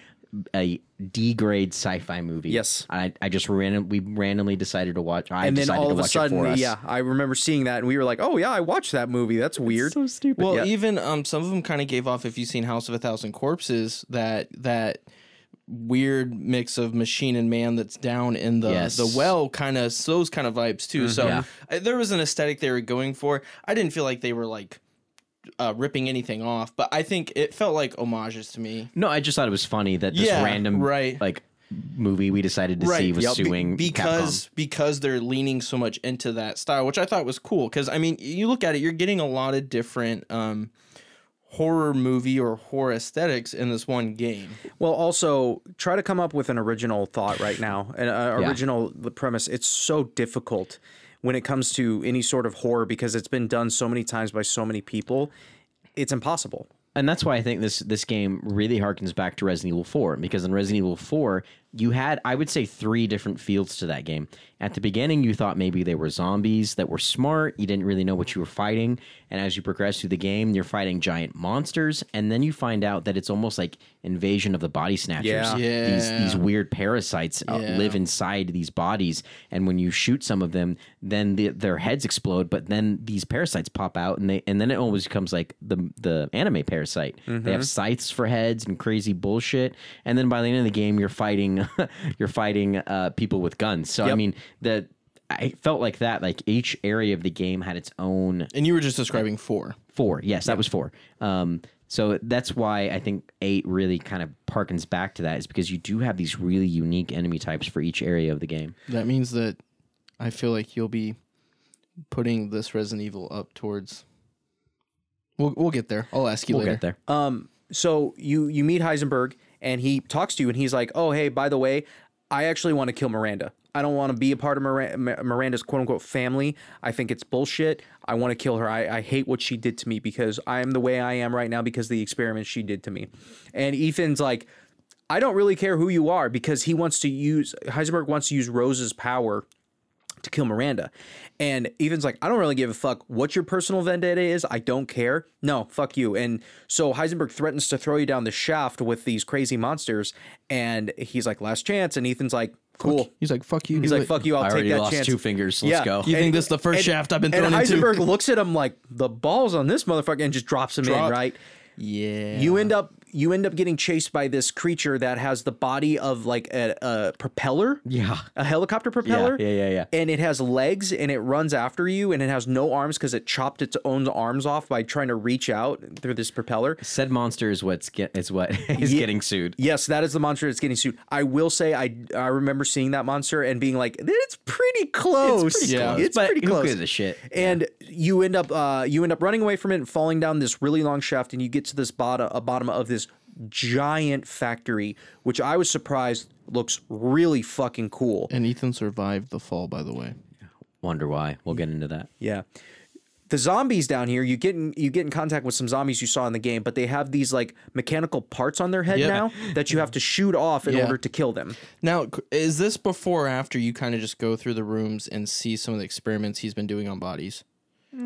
a D grade sci-fi movie. Yes. I, I just random we randomly decided to watch. I and then all of a watch it for sudden, yeah, I remember seeing that and we were like, oh, yeah, I watched that movie. That's weird. so stupid. Well, Yeah. even um, some of them kind of gave off. If you've seen House of a Thousand Corpses, that that weird mix of machine and man that's down in the Yes. the well, kind of those kind of vibes too. So Yeah. uh, there was an aesthetic they were going for. I didn't feel like they were like uh, ripping anything off, but I think it felt like homages to me. No, I just thought it was funny that this Yeah, random right. like movie we decided to see was Yep. Be- suing Be- because Capcom. because they're leaning so much into that style, which I thought was cool. Because I mean, you look at it, you're getting a lot of different um, horror movie or horror aesthetics in this one game. Well, also try to come up with an original thought right now, an uh, Yeah. original premise. It's so difficult when it comes to any sort of horror because it's been done so many times by so many people. It's impossible. And that's why I think this this game really harkens back to Resident Evil 4 because in Resident Evil 4 you had I would say three different fields to that game. At the beginning you thought maybe they were zombies that were smart, you didn't really know what you were fighting, and as you progress through the game you're fighting giant monsters and then you find out that it's almost like invasion of the body snatchers. Yeah. These Yeah. these weird parasites uh, Yeah. live inside these bodies and when you shoot some of them then the, their heads explode but then these parasites pop out and they and then it always becomes like the the anime parasite they Mm-hmm. have scythes for heads and crazy bullshit and then by the end of the game you're fighting you're fighting uh, people with guns so i mean the I felt like that. Like each area of the game had its own And you were just describing four. Four. Yes, that was four. Um, so that's why I think eight really kind of harkens back to that, is because you do have these really unique enemy types for each area of the game. That means that I feel like you'll be putting this Resident Evil up towards. We'll we'll get there. I'll ask you We'll later. get there. Um, so you you meet Heisenberg and he talks to you and he's like, "Oh, hey, by the way, I actually want to kill Miranda. I don't want to be a part of Mira- Miranda's quote unquote family. I think it's bullshit. I want to kill her. I, I hate what she did to me because I am the way I am right now because of the experiment she did to me." And Ethan's like, "I don't really care who you are because he wants to use Heisenberg wants to use Rose's power." To kill Miranda. And Ethan's like, I don't really give a fuck what your personal vendetta is. I don't care. No, fuck you. And so Heisenberg threatens to throw you down the shaft with these crazy monsters. And he's like, last chance. And Ethan's like, cool. He's like, fuck you. He's like, fuck you. I'll I take already that lost chance. two fingers. Let's go. You think this is the first shaft I've been thrown and into? Heisenberg looks at him like the balls on this motherfucker and just drops him in, Drop. right? Yeah. You end up you end up getting chased by this creature that has the body of like a, a propeller, Yeah. a helicopter propeller. yeah, yeah, yeah. And it has legs and it runs after you and it has no arms because it chopped its own arms off by trying to reach out through this propeller. Said monster is what's get is what is Ye- getting sued. Yes, that is the monster that's getting sued. I will say I I remember seeing that monster and being like, it's pretty close. pretty Yeah. it's but pretty who close. a shit? And you end up uh, you end up running away from it and falling down this really long shaft, and you get to this bottom a bottom of this giant factory, which I was surprised looks really fucking cool. and Ethan survived the fall, by the way. Wonder why. We'll get into that. Yeah. The zombies down here, you get in you get in contact with some zombies you saw in the game, but they have these like mechanical parts on their head Yeah. now that you have to shoot off in Yeah. order to kill them. Now, c- is this before or after you kind of just go through the rooms and see some of the experiments he's been doing on bodies?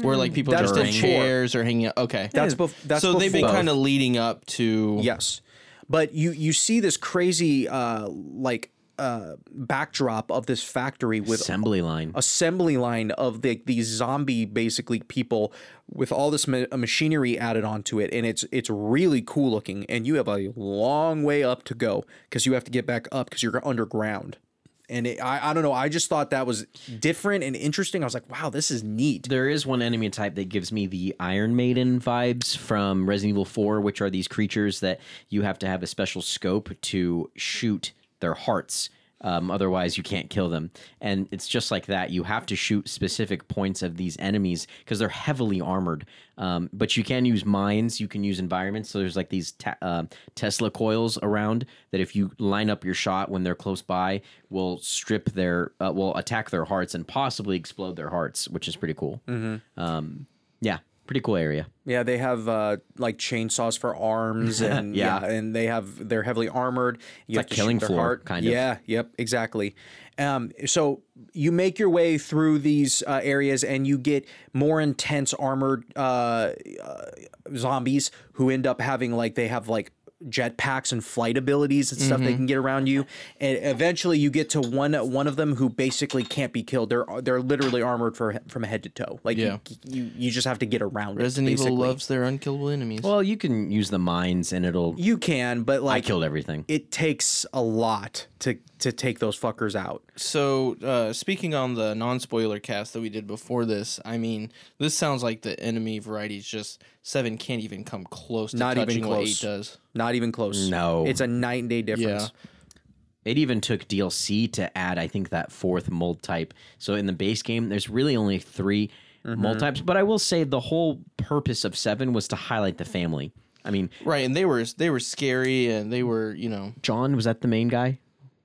Where like people That's just in chairs or hanging out. Okay. That's bef- that's so they've been kind of leading up to. Yes, but you you see this crazy uh like uh backdrop of this factory with Assembly line. assembly line of the, these zombie basically people with all this ma- machinery added onto it and it's it's really cool looking and you have a long way up to go because you have to get back up because you're underground and it, I, I don't know i just thought that was different and interesting i was like wow this is neat There is one enemy type that gives me the Iron Maiden vibes from Resident Evil 4, which are these creatures that you have to have a special scope to shoot their hearts. Um, otherwise, you can't kill them. And it's just like that. You have to shoot specific points of these enemies because they're heavily armored. Um, but you can use mines, you can use environments. So there's like these ta- uh, Tesla coils around that if you line up your shot when they're close by, will strip their, uh, will attack their hearts and possibly explode their hearts, which is pretty cool. Um, yeah, pretty cool area. Yeah, they have uh, like chainsaws for arms, and yeah. Yeah. and they have they're heavily armored. You like have to shoot Killing Floor, heart. kind of. Yeah, yep, exactly. Um, so you make your way through these uh, areas, and you get more intense armored uh, uh, zombies who end up having like they have like jetpacks and flight abilities and stuff they mm-hmm. can get around you and eventually you get to one one of them who basically can't be killed they're they're literally armored for from head to toe like Yeah. you, you you just have to get around Resident it Evil loves their unkillable enemies. Well, you can use the mines and it'll. You can, but like I killed everything. it takes a lot to to take those fuckers out. So, uh, speaking on the non-spoiler cast that we did before this, I mean, this sounds like the enemy variety is just seven can't even come close to Not even touching what eight close. does. Not even close. No. It's a night and day difference. It even took DLC to add, I think, that fourth mold type. So in the base game, there's really only 3 Mm-hmm. mold types. But I will say the whole purpose of seven was to highlight the family. I mean, Right, and they were they were scary, and they were you know John was that the main guy?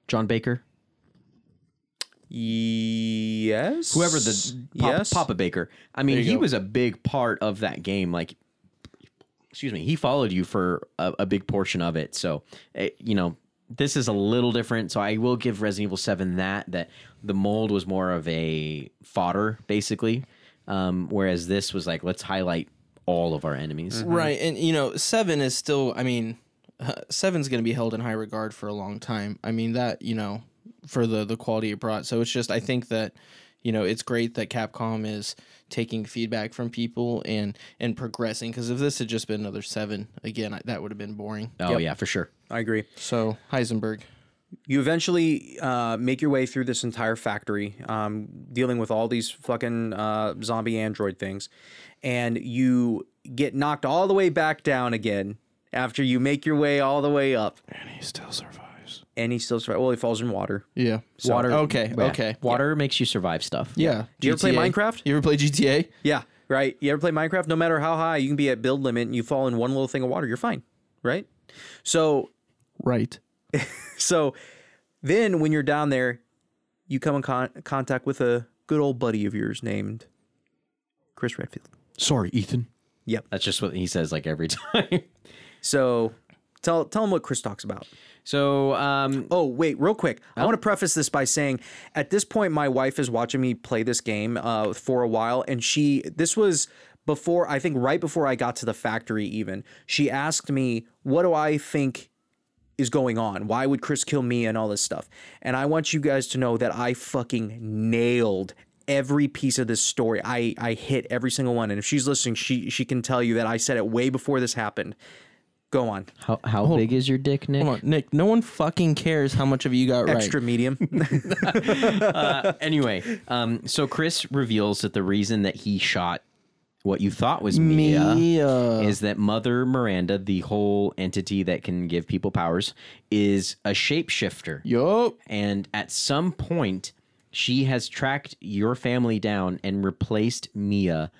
John Baker, Yes. whoever the Pop, yes. Papa Baker. I mean, he go. was a big part of that game. Like, excuse me, he followed you for a, a big portion of it. So, eh, you know, this is a little different. So I will give Resident Evil Seven that that the mold was more of a fodder, basically, um, whereas this was like let's highlight all of our enemies. right, and you know seven is still. I mean, uh, seven's going to be held in high regard for a long time. I mean that you know for the the quality it brought. So it's just I think that you know it's great that Capcom is taking feedback from people and and progressing because if this had just been another seven again I, that would have been boring. Oh Yep. yeah, for sure. I agree. So Heisenberg. You eventually uh, make your way through this entire factory, um, dealing with all these fucking uh, zombie android things, and you get knocked all the way back down again after you make your way all the way up, And he still survives. and he still survives. Well, he falls in water. Yeah. Water. Okay. yeah, Okay. Water makes you survive stuff. Yeah. Do you ever play GTA. Minecraft? You ever play GTA? Yeah, right. You ever play Minecraft? No matter how high you can be at build limit, and you fall in one little thing of water, you're fine, right? So Right. So then when you're down there, you come in con- contact with a good old buddy of yours named Chris Redfield. Sorry, Ethan. Yep. That's just what he says like every time. So Tell tell them what Chris talks about. So, um, Oh, wait, real quick. I want to preface this by saying at this point, my wife is watching me play this game uh, for a while, and she, this was before, I think right before I got to the factory, even. She asked me, What do I think is going on? Why would Chris kill me and all this stuff? And I want you guys to know that I fucking nailed every piece of this story. I I hit every single one. And if she's listening, she she can tell you that I said it way before this happened. Go on. how, how big is your dick, Nick? Hold on, Nick. No one fucking cares how much of you got Extra right. medium. anyway, um, so Chris reveals that the reason that he shot what you thought was Mia, Mia. is that Mother Miranda, the whole entity that can give people powers, is a shapeshifter. Yup. And at some point, she has tracked your family down and replaced Mia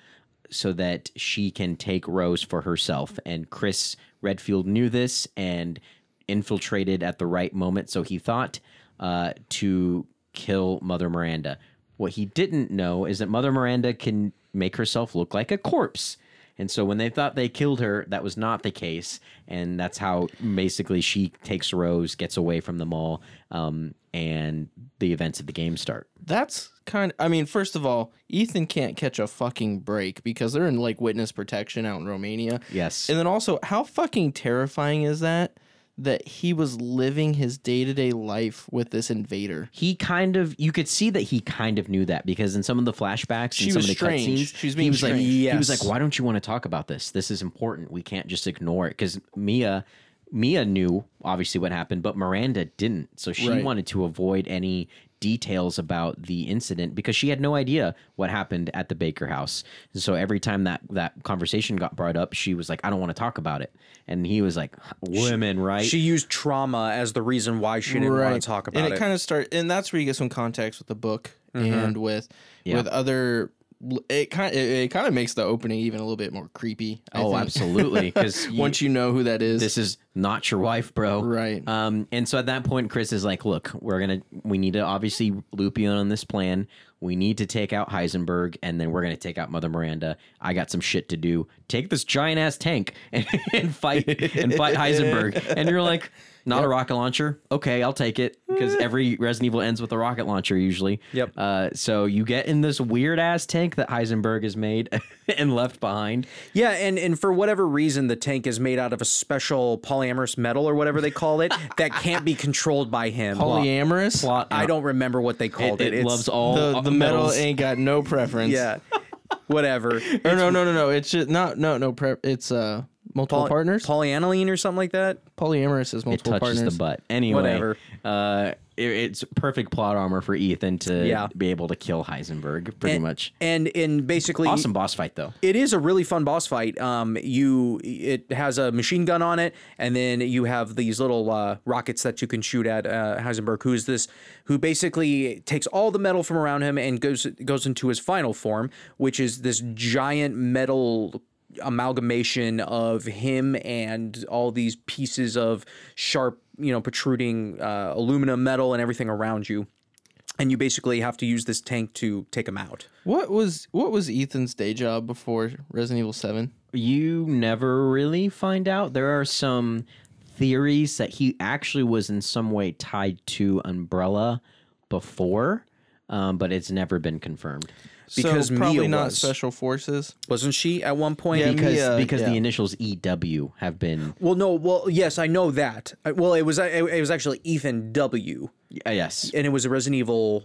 so that she can take Rose for herself. And Chris Redfield knew this and infiltrated at the right moment. So he thought uh, to kill Mother Miranda. What he didn't know is that Mother Miranda can make herself look like a corpse. And so when they thought they killed her, that was not the case. And that's how basically she takes Rose, gets away from them all, um, and the events of the game start. That's kind of, I mean, first of all, Ethan can't catch a fucking break because they're in like witness protection out in Romania. Yes. And then also, how fucking terrifying is that? That he was living his day to day life with this invader. he kind of you could see that he kind of knew that because in some of the flashbacks She and some of the strange. cutscenes She was he being was like strange. he was like why don't you want to talk about this this is important we can't just ignore it because mia mia knew obviously what happened but miranda didn't so she Right. wanted to avoid any details about the incident because she had no idea what happened at the baker house and so every time that that conversation got brought up she was like i don't want to talk about it and he was like women right She used trauma as the reason why she didn't want to talk about it. and it. it, kind of start, and that's where you get some context with the book mm-hmm. and with Yeah. with other. It kind it, it kind of makes the opening even a little bit more creepy. I oh think. absolutely because Once you know who that is, this is not your wife, bro. Right. Um, and so at that point, Chris is like, look, we're gonna we need to obviously loop you in on this plan. We need to take out Heisenberg, and then we're gonna take out Mother Miranda. I got some shit to do. Take this giant ass tank and, and fight and fight Heisenberg. And you're like, not a rocket launcher. Okay, I'll take it because every Resident Evil ends with a rocket launcher usually. Yep. Uh, so you get in this weird ass tank that Heisenberg has made and left behind. yeah, and and for whatever reason, the tank is made out of a special polyamorous metal or whatever they call it that can't be controlled by him. polyamorous. Plot. I don't remember what they called It, it. it It's- loves all the the metal metals. ain't got no preference. Yeah, whatever. Or no, no, no, no. It's just not no no prep. It's uh multiple Poly- partners. polyaniline or something like that. Polyamorous is multiple it multiple touches partners. the butt. Anyway, Whatever. Uh, it- it's perfect plot armor for Ethan to Yeah. be able to kill Heisenberg. Pretty And- much And in basically awesome boss fight though. It is a really fun boss fight. Um, you it has a machine gun on it, and then you have these little uh, rockets that you can shoot at uh, Heisenberg, who is this, who basically takes all the metal from around him and goes goes into his final form, which is this giant metal amalgamation of him and all these pieces of sharp, you know, protruding uh, aluminum metal and everything around you. And you basically have to use this tank to take him out. What was what was Ethan's day job before Resident Evil Seven? You never really find out. There are some theories that he actually was in some way tied to Umbrella before, um, but it's never been confirmed. Because so probably Mia not was. special forces. Wasn't she at one point? Yeah, Because Mia, because the initials EW have been Well, no. Well, yes, I know that. Uh, Well, it was it, it was actually Ethan W, uh, yes. and it was a Resident Evil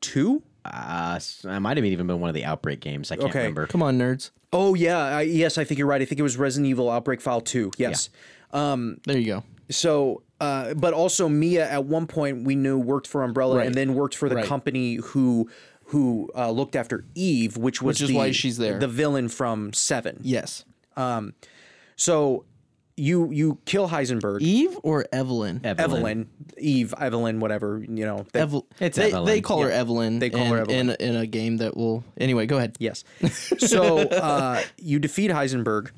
two. Uh, s- it might have even been one of the Outbreak games. I can't Okay. remember. Come on, nerds. Oh yeah, I, yes, I think you're right. I think it was Resident Evil Outbreak File two. Yes. There you go. So, uh, but also Mia at one point we knew worked for Umbrella Right. and then worked for the Right. company who who uh, looked after Eve, which was Which is the, why she's there. the villain from Seven. Yes. Um, So you you kill Heisenberg. Eve or Evelyn? Evelyn, Eve, Evelyn, whatever you know. they- Evel- It's they, Evelyn. They call her Evelyn. They call her in- Evelyn. in, in a game that will. Anyway, go ahead. Yes. So uh, you defeat Heisenberg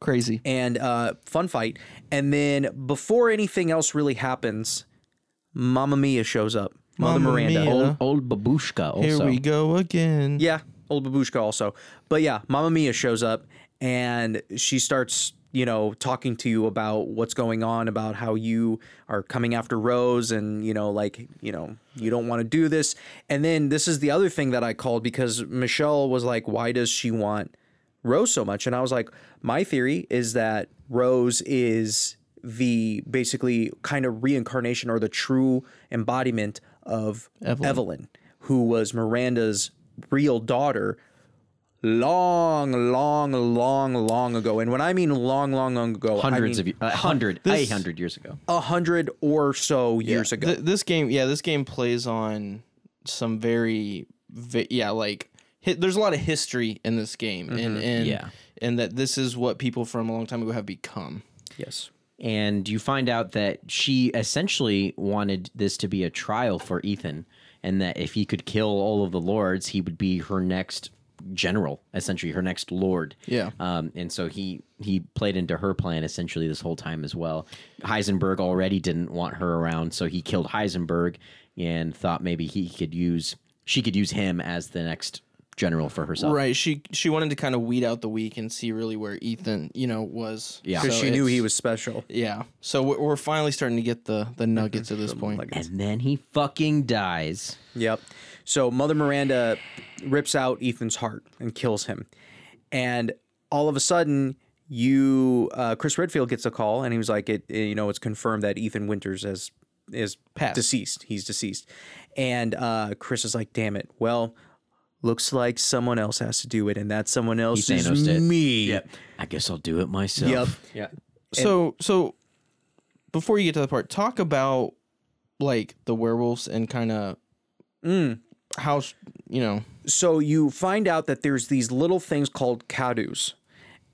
Crazy. and uh, fun fight, and then before anything else really happens, Mamma Mia shows up. Mother Mamma Miranda. Mia. Old, old babushka also. Here we go again. Yeah, old babushka also. But yeah, Mamma Mia shows up and she starts, you know, talking to you about what's going on, about how you are coming after Rose and, you know, like, you know, you don't want to do this. And then this is the other thing that I called because Michelle was like, why does she want Rose so much? And I was like, my theory is that Rose is the basically kind of reincarnation or the true embodiment of Evelyn. Evelyn who was Miranda's real daughter long, long, long, long ago. And when I mean long, long, long ago, Hundreds I of mean years, uh, hundred, This- hundred years ago. a hundred or so years ago. Th- this game, yeah, this game plays on some very, vi- yeah, like hi- there's a lot of history in this game, and and Yeah. and that this is what people from a long time ago have become. yes. And you find out that she essentially wanted this to be a trial for Ethan, and that if he could kill all of the lords, he would be her next general, essentially her next lord. Yeah. Um, and so he he played into her plan essentially this whole time as well. Heisenberg already didn't want her around, so he killed Heisenberg and thought maybe he could use she could use him as the next general for herself. Right. She she wanted to kind of weed out the weak and see really where Ethan, you know, was. Yeah. Because So she knew he was special. Yeah. So we're, we're finally starting to get the the nuggets at this point. And then he fucking dies. Yep. So Mother Miranda rips out Ethan's heart and kills him. And all of a sudden, you uh, Chris Redfield gets a call and he was like, "It you know it's confirmed that Ethan Winters has is Passed. deceased. He's deceased." And uh, Chris is like, "Damn it! Well, looks like someone else has to do it, and that someone else is Thanos'd it. me." I guess I'll do it myself. Yep. Yeah. So so before you get to the part, talk about like the werewolves and kind of how you know so you find out that there's these little things called Cadous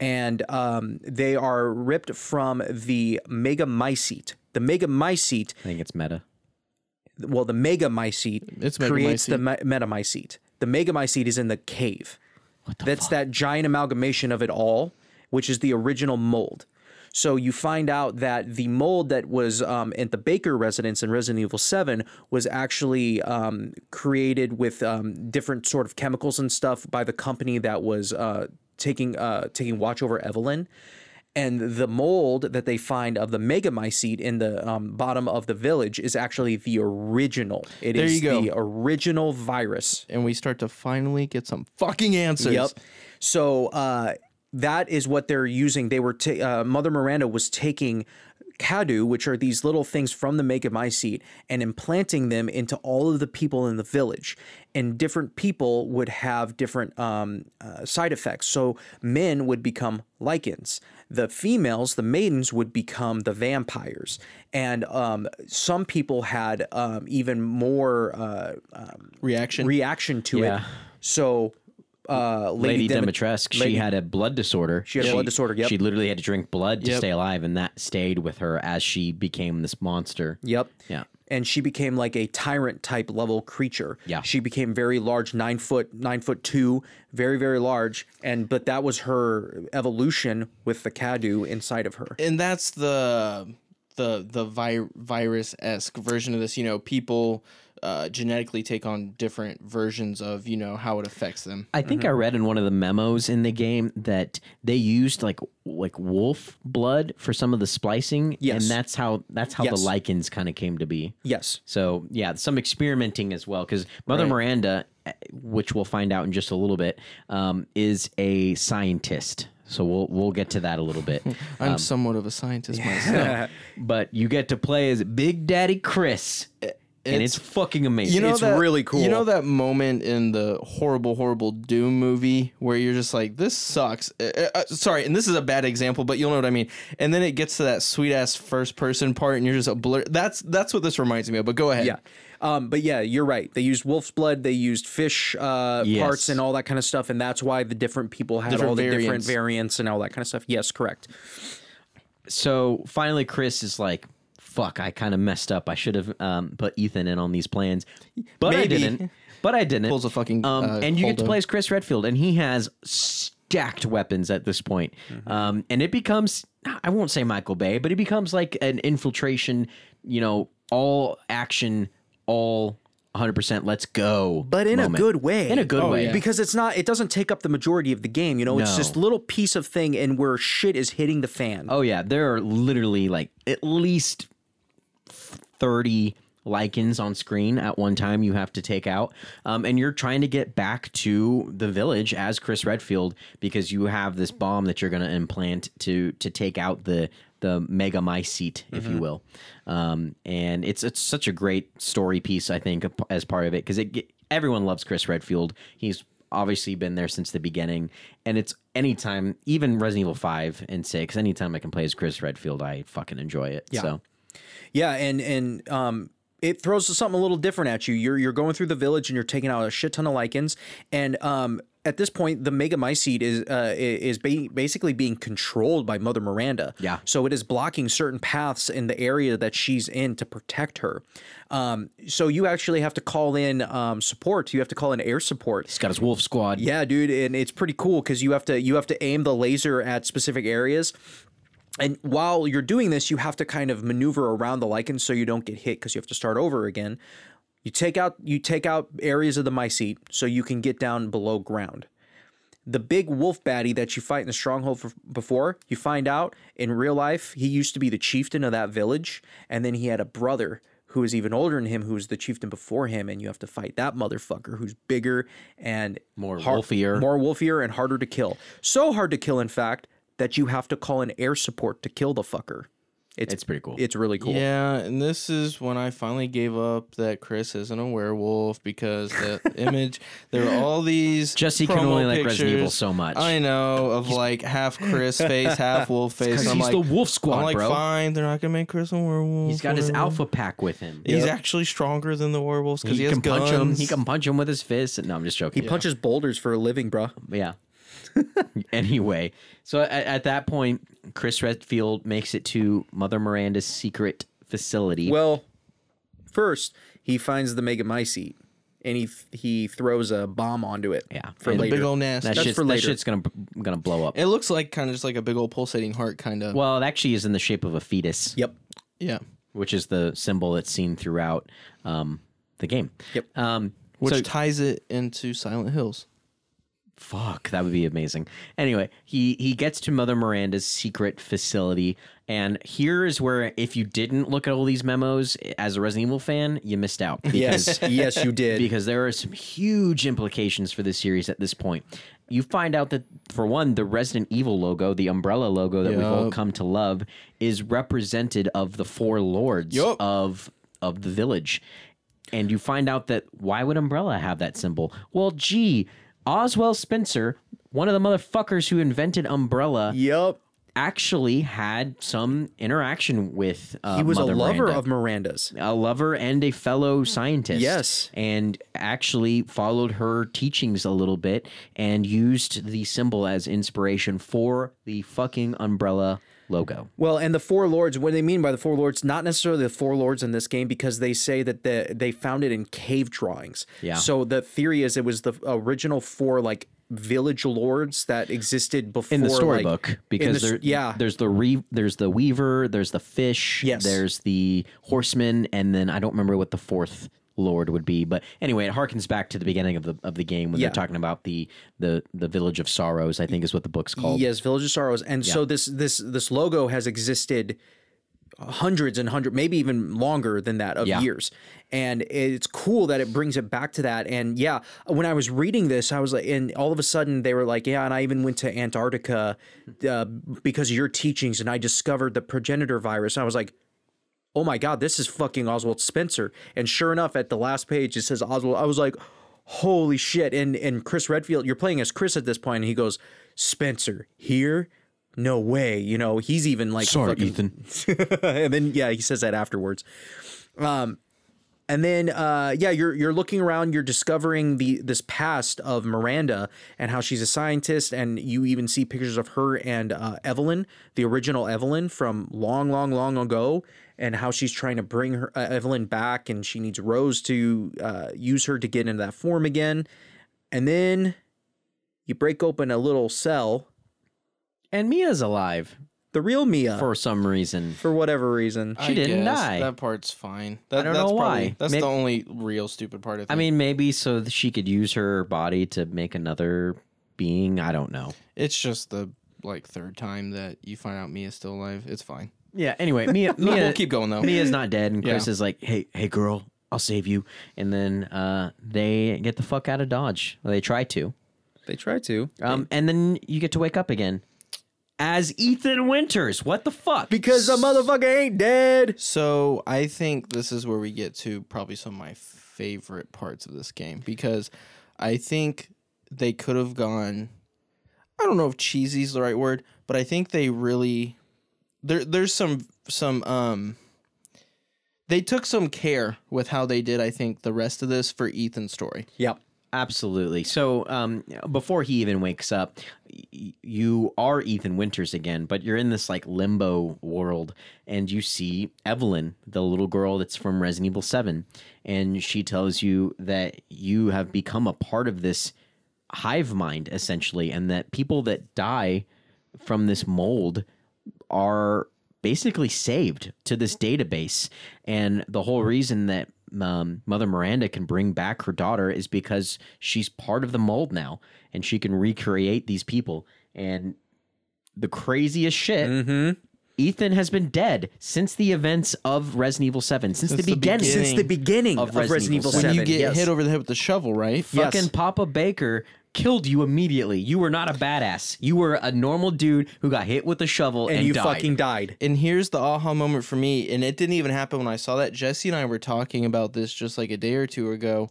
and um, they are ripped from the megamycete the megamycete I think it's meta. well the megamycete It's creates the me- metamycete the megamycete is in the cave. The that's that giant amalgamation of it all which is the original mold. So you find out that the mold that was um, at the Baker residence in Resident Evil 7 was actually um, created with um, different sort of chemicals and stuff by the company that was uh, taking uh, taking watch over Evelyn. And the mold that they find of the megamycete in the um, bottom of the village is actually the original. It is There you go. the original virus. and we start to finally get some fucking answers. Yep. So uh, that is what they're using. They were ta- uh, Mother Miranda was taking Cadou, which are these little things from the megamycete, and implanting them into all of the people in the village. And different people would have different um, uh, side effects. So men would become Lycans. The females, the maidens, would become the vampires. And um, some people had um, even more uh, Reaction. reaction to Yeah. it. So, uh, Lady, Lady, Dem- Dimitrescu, she had a blood disorder. She had a blood disorder, yep. She literally had to drink blood to Yep. stay alive, and that stayed with her as she became this monster. Yep. Yeah. And she became like a tyrant type level creature. Yeah. She became very large, nine foot, nine foot two, very, very large. And but that was her evolution with the Cadou inside of her. and that's the the the vi- virus esque version of this. You know, people uh, genetically take on different versions of you know how it affects them. I think I read in one of the memos in the game that they used like like wolf blood for some of the splicing, Yes. and that's how that's how Yes. the Lycans kind of came to be. Yes. So yeah, some experimenting as well because Mother Right. Miranda, eh, which we'll find out in just a little bit, um, is a scientist. So we'll we'll get to that a little bit. I'm somewhat of a scientist myself. but you get to play as Big Daddy Chris, and it's, fucking amazing. You know It's that, really cool. You know that moment in the horrible, horrible Doom movie where you're just like, "This sucks." Uh, uh, uh, sorry, and this is a bad example, but you'll know what I mean. And then it gets to that sweet ass first person part, and you're just a blur. That's that's what this reminds me of. But go ahead. Yeah. Um, but yeah, you're right. They used wolf's blood. They used fish uh, Yes. parts and all that kind of stuff, and that's why the different people had Different all the different variants. variants and all that kind of stuff. Yes, correct. so finally, Chris is like, "Fuck, I kind of messed up. I should have um, put Ethan in on these plans, but Maybe. I didn't. But I didn't. Pulls a fucking, um, uh, and you get to play as Chris Redfield, and he has stacked weapons at this point. Um, and it becomes I won't say Michael Bay, but it becomes like an infiltration. You know, all action, all 100% let's go. but in moment. a good way. In a good Oh, way. yeah. because it's not. It doesn't take up the majority of the game. You know, it's No. just little piece of thing, and where shit is hitting the fan. Oh yeah, there are literally like at least 30 Lycans on screen at one time you have to take out. Um, and you're trying to get back to the village as Chris Redfield because you have this bomb that you're going to implant to to take out the the mega mycete, if you will. Um, and it's it's such a great story piece, I think, as part of it because it everyone loves Chris Redfield. He's obviously been there since the beginning and it's anytime even resident evil 5 and 6 anytime i can play as chris redfield i fucking enjoy it so Yeah, and and um, it throws something a little different at you. You're you're going through the village and you're taking out a shit ton of Lycans, and um, at this point, the Mega Mycete is uh, is ba- basically being controlled by Mother Miranda. Yeah. So it is blocking certain paths in the area that she's in to protect her. Um, so you actually have to call in um, support. You have to call in air support. he's got his wolf squad Yeah, dude, and it's pretty cool because you have to you have to aim the laser at specific areas. And while you're doing this, you have to kind of maneuver around the Lycans so you don't get hit because you have to start over again. You take out you take out areas of the mycete so you can get down below ground. The big wolf baddie that you fight in the stronghold for, before, you find out in real life he used to be the chieftain of that village, and then he had a brother who is even older than him, who was the chieftain before him, and you have to fight that motherfucker who's bigger and More har- wolfier. more wolfier and harder to kill. So hard to kill, in fact, that you have to call in air support to kill the fucker. It's it's pretty cool it's really cool. Yeah, and this is when I finally gave up that Chris isn't a werewolf because the image there are all these Jesse can promo only like Resident Evil so much. I know of like half Chris face, half wolf face. I'm he's like, the wolf squad, I'm like, bro. fine, they're not gonna make Chris a werewolf. he's got his alpha pack with him He's actually stronger than the werewolves because he, has can punch him he can punch him with his fist no i'm just joking He punches boulders for a living, bro. yeah anyway so at, at that point chris redfield makes it to mother miranda's secret facility Well, first he finds the Mega Mycete, and he he throws a bomb onto it. Yeah, for and the later. big old nasty. that, that's shit's, for that shit's gonna gonna blow up It looks like kind of just like a big old pulsating heart, kind of. well it actually is in the shape of a fetus Yep. yeah, which is the symbol that's seen throughout um, the game Yep. um, which so- ties it into Silent Hills. Fuck, that would be amazing. Anyway, he he gets to Mother Miranda's secret facility, and here is where if you didn't look at all these memos as a Resident Evil fan, you missed out. Yes. yes, you did. because there are some huge implications for this series at this point. You find out that for one, the Resident Evil logo, the umbrella logo that we've all come to love, is represented of the four lords Yup. of of the village. And you find out that why would Umbrella have that symbol? Well, gee, Oswald Spencer, one of the motherfuckers who invented Umbrella, yep. actually had some interaction with uh, He was Mother a lover Miranda of Miranda's. a lover and a fellow scientist. Yes. And actually followed her teachings a little bit and used the symbol as inspiration for the fucking umbrella logo. Well, and the four lords, what they mean by the four lords, not necessarily the four lords in this game, because they say that the, they found it in cave drawings. Yeah. So the theory is it was the original four like village lords that existed before In the storybook, in because the there, yeah, there's the re, there's the weaver, there's the fish, Yes. there's the horseman, and then I don't remember what the fourth lord would be, but anyway, it harkens back to the beginning of the of the game when Yeah. they're talking about the the the village of sorrows. I think is what the book's called. Yes, Village of Sorrows, and so this this this logo has existed hundreds and hundred, maybe even longer than that of Yeah. years, and it's cool that it brings it back to that. And yeah, when I was reading this, I was like, and all of a sudden they were like, yeah, and I even went to Antarctica uh, because of your teachings, and I discovered the progenitor virus. And I was like. Oh my God, this is fucking Oswald Spencer. And sure enough, at the last page, it says Oswald. I was like, holy shit. And and Chris Redfield, you're playing as Chris at this point, and he goes, Spencer, here? No way. You know, he's even like Sorry, fucking- Ethan. and then yeah, he says that afterwards. Um and then uh yeah, you're you're looking around, you're discovering the this past of Miranda and how she's a scientist and you even see pictures of her and uh Evelyn, the original Evelyn from long long long ago and how she's trying to bring her uh, Evelyn back and she needs Rose to uh use her to get into that form again. And then you break open a little cell And Mia's alive. the real Mia for, for some reason. For whatever reason. She didn't guess die. That part's fine. That, don't that's know probably, why. That's Maybe- the only real stupid part. I, think. I mean, maybe so that she could use her body to make another being. I don't know. it's just the like third time that you find out Mia's still alive. It's fine. Yeah. Anyway, Mia. Mia we'll keep going though. Mia's not dead, and Chris Yeah. is like, "Hey, hey, girl, I'll save you." And then uh, they get the fuck out of Dodge. Well, they try to. They try to. Um, and then you get to wake up again as Ethan Winters. What the fuck? because the motherfucker ain't dead. So I think this is where we get to probably some of my favorite parts of this game because I think they could have gone. I don't know if cheesy is the right word, but I think they really there. There's some some um. They took some care with how they did. I think the rest of this for Ethan's story. Yep. Absolutely. So, um, before he even wakes up, y- you are Ethan Winters again, but you're in this like limbo world, and you see Evelyn, the little girl that's from Resident Evil Seven, and she tells you that you have become a part of this hive mind essentially, and that people that die from this mold are basically saved to this database. And the whole reason that um, Mother Miranda can bring back her daughter is because she's part of the mold now and she can recreate these people. And the craziest shit. Mm-hmm. Ethan has been dead since the events of Resident Evil 7, since, Since the the beginning. beginning. Since the beginning Of of, Resident Resident, Evil Evil When you get yes. hit over the head with the shovel, right? Yes. Fucking Papa Baker killed you immediately. You were not a badass. You were a normal dude who got hit with a shovel and, and you died. fucking died. And here's the aha moment for me, and it didn't even happen when I saw that. Jesse and I were talking about this just like a day or two ago.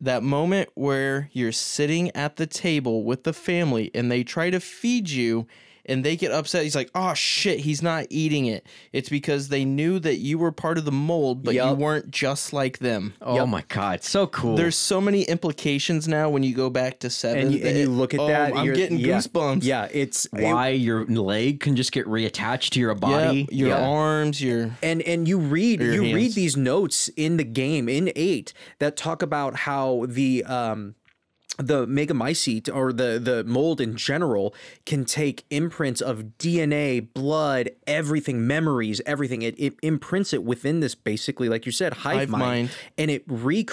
That moment where you're sitting at the table with the family and they try to feed you and they get upset. He's like, oh shit, he's not eating it. It's because they knew that you were part of the mold, but you weren't just like them. Oh Yep. my god, so cool. There's so many implications now when you go back to seven. And you, and you look at oh, that. I'm you're- getting yeah, goosebumps. Yeah, it's why your leg can just get reattached to your Yep, body. your Yeah. arms, your and and you read Or your you read these notes in the game in eight that talk about how the um the megamycete or the the mold in general can take imprints of DNA, blood, everything, memories, everything. It, it imprints it within this basically, like you said, hive, Hive mind, mind. and it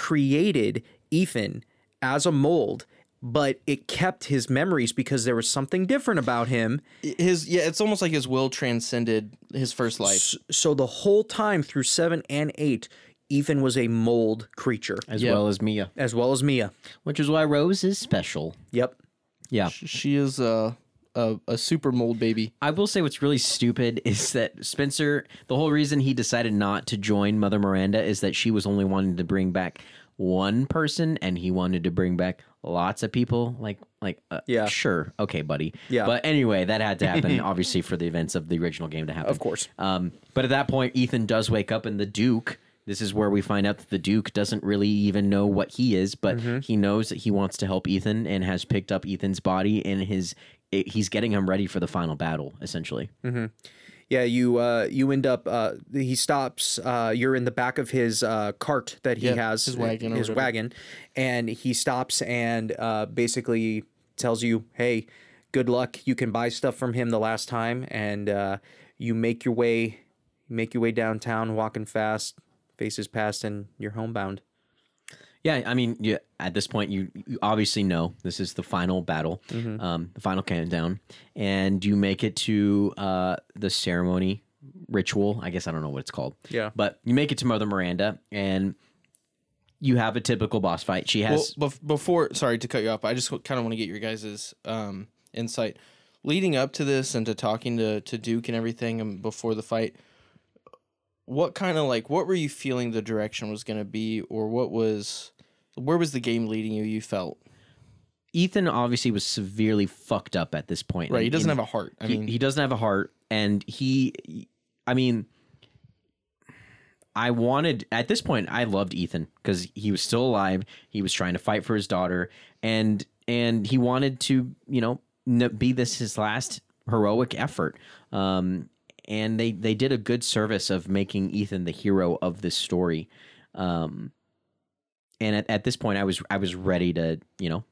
recreated Ethan as a mold. But it kept his memories because there was something different about him. his yeah. It's almost like his will transcended his first life. S- So the whole time through seven and eight, Ethan was a mold creature, as Yeah. well as Mia, as well as Mia. which is why Rose is special. Yep. Yeah. She is a, a a super mold baby. I will say what's really stupid is that Spencer, the whole reason he decided not to join Mother Miranda is that she was only wanting to bring back one person and he wanted to bring back lots of people like like uh, Yeah. sure okay buddy Yeah. but anyway that had to happen obviously for the events of the original game to happen Of course. um but at that point Ethan does wake up and the Duke this is where we find out that the Duke doesn't really even know what he is but Mm-hmm. he knows that he wants to help Ethan and has picked up Ethan's body and his it, he's getting him ready for the final battle essentially Yeah, you uh, you end up. Uh, he stops. Uh, you're in the back of his uh, cart that he Yeah, has, his wagon his whatever. wagon, and he stops and uh, basically tells you, "Hey, good luck. You can buy stuff from him the last time, and uh, you make your way, make your way downtown, walking fast, faces past, and you're homebound." Yeah, I mean, yeah, at this point, you, you obviously know this is the final battle, um, the final countdown, and you make it to uh, the ceremony ritual. I guess I don't know what it's called. Yeah. But you make it to Mother Miranda, and you have a typical boss fight. She Well, has. bef- before sorry to cut you off, I just kind of want to get your guys' um, insight leading up to this and to talking to to Duke and everything and before the fight. What kind of like what were you feeling the direction was going to be, or what was where was the game leading you? You felt Ethan obviously was severely fucked up at this point. right. He doesn't and have a heart. I he, mean, he doesn't have a heart, and he, I mean, I wanted at this point. I loved Ethan because he was still alive. He was trying to fight for his daughter, and and he wanted to, you know, be this his last heroic effort. Um, and they they did a good service of making Ethan the hero of this story. Um, and at, at this point, I was I was ready to, you know,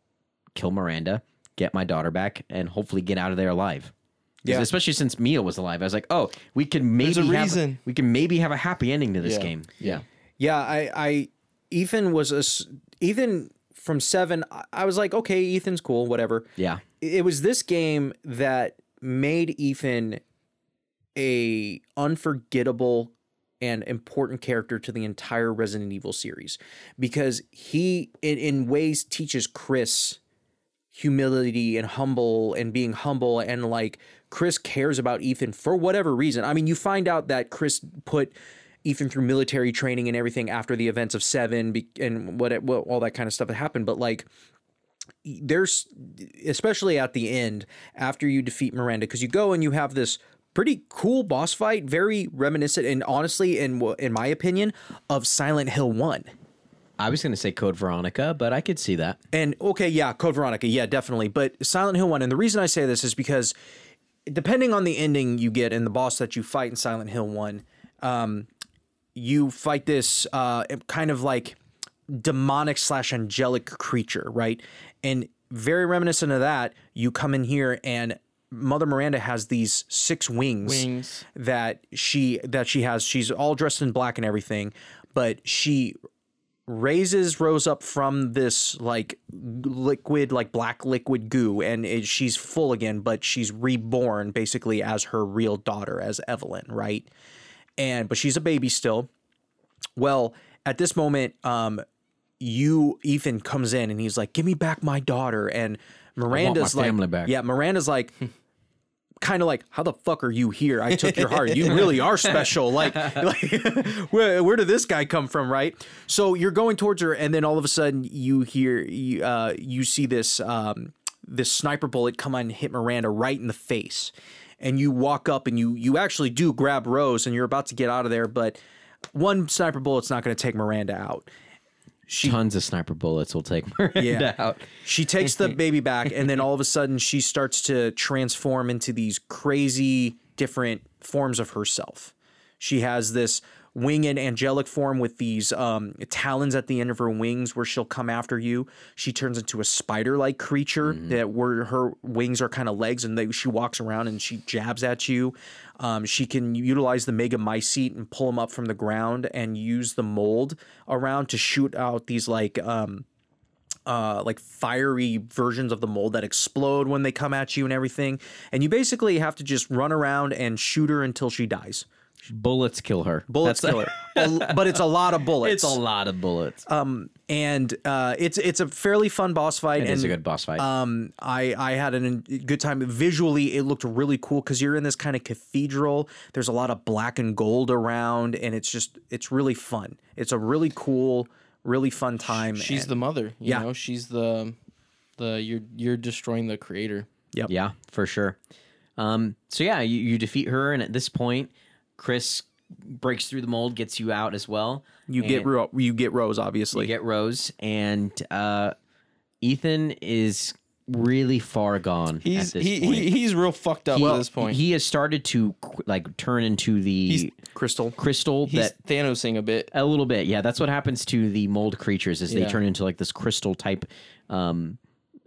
kill Miranda, get my daughter back, and hopefully get out of there alive. Yeah. Especially since Mia was alive, I was like, oh, we can maybe a have reason. we can maybe have a happy ending to this Yeah. game. Yeah. Yeah, I, I Ethan was a s- Ethan from seven. I- I was like, okay, Ethan's cool, whatever. Yeah. It was this game that made Ethan a unforgettable and important character to the entire Resident Evil series because he, in, in ways, teaches Chris humility and humble and being humble and like Chris cares about Ethan for whatever reason. I mean, you find out that Chris put Ethan through military training and everything after the events of 7 and what, what all that kind of stuff that happened, but like there's especially at the end after you defeat Miranda because you go and you have this pretty cool boss fight, very reminiscent and honestly in in my opinion of Silent Hill 1. I was going to say Code Veronica, but I could see that. And okay, yeah, Code Veronica, yeah, definitely. But Silent Hill 1, and the reason I say this is because depending on the ending you get and the boss that you fight in Silent Hill 1, um, you fight this uh, kind of like demonic slash angelic creature, right? And very reminiscent of that, you come in here and Mother Miranda has these six wings, Wings. that she that she has. She's all dressed in black and everything, but she raises Rose up from this like liquid, like black liquid goo, and it, she's full again, but she's reborn basically as her real daughter, as Evelyn, right? And but she's a baby still. Well, at this moment, um, you Ethan comes in and he's like, "Give me back my daughter," and Miranda's like, family back. "Yeah." Miranda's like. Kind of like, how the fuck are you here? I took your heart. You really are special. Like, like where, where did this guy come from, right? So you're going towards her, and then all of a sudden you hear, you, uh, you see this, um, this sniper bullet come on and hit Miranda right in the face, and you walk up and you you actually do grab Rose, and you're about to get out of there, but one sniper bullet's not going to take Miranda out. Tons of sniper bullets will take Miranda Yeah. out. She takes the baby back, and then all of a sudden she starts to transform into these crazy different forms of herself. She has this winged angelic form with these um, talons at the end of her wings where she'll come after you. She turns into a spider like creature that where her wings are kind of legs and they, she walks around and she jabs at you. Um, she can utilize the Megamycete and pull them up from the ground and use the mold around to shoot out these like um, uh, like fiery versions of the mold that explode when they come at you and everything. And you basically have to just run around and shoot her until she dies. Bullets kill her. Bullets That's- kill her, but it's a lot of bullets. It's a lot of bullets. and uh, it's it's a fairly fun boss fight. it and is a good boss fight. um, I I had a good time. Visually, it looked really cool because you're in this kind of cathedral. There's a lot of black and gold around, and it's just it's really fun. It's a really cool, really fun time. She's and- the mother. You Yeah. know, she's the the you're you're destroying the creator. Yeah, for sure. Um, so yeah, you, you defeat her, and at this point, Chris breaks through the mold, gets you out as well. you get Ro- you get Rose obviously. you get Rose, and uh, Ethan is really far gone He's at this he, point. he he's real fucked up at this point. He has started to like turn into the He's- Crystal. crystal he's that Thanosing a bit. a little bit. Yeah, that's what happens to the mold creatures is they Yeah. turn into like this crystal type um,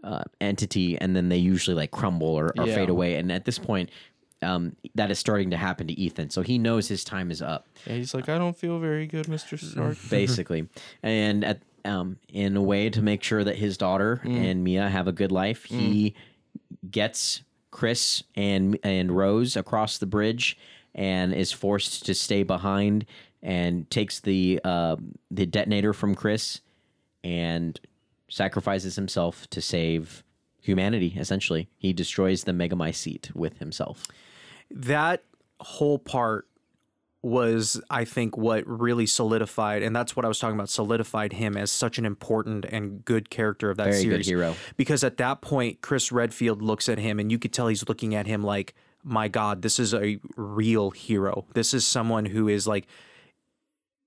uh, entity, and then they usually like crumble or, or Yeah. fade away. And at this point, um, that is starting to happen to Ethan, so he knows his time is up, Yeah, he's like, I don't feel very good, Mister Stark. basically. and at um, in a way to make sure that his daughter and Mia have a good life, he gets Chris and and Rose across the bridge and is forced to stay behind and takes the uh, the detonator from Chris and sacrifices himself to save humanity. Essentially, he destroys the Megamycete with himself. That whole part was i think what really solidified and that's what i was talking about solidified him as such an important and good character of that Very good series hero. because at that point chris redfield looks at him and you could tell he's looking at him like my god this is a real hero this is someone who is like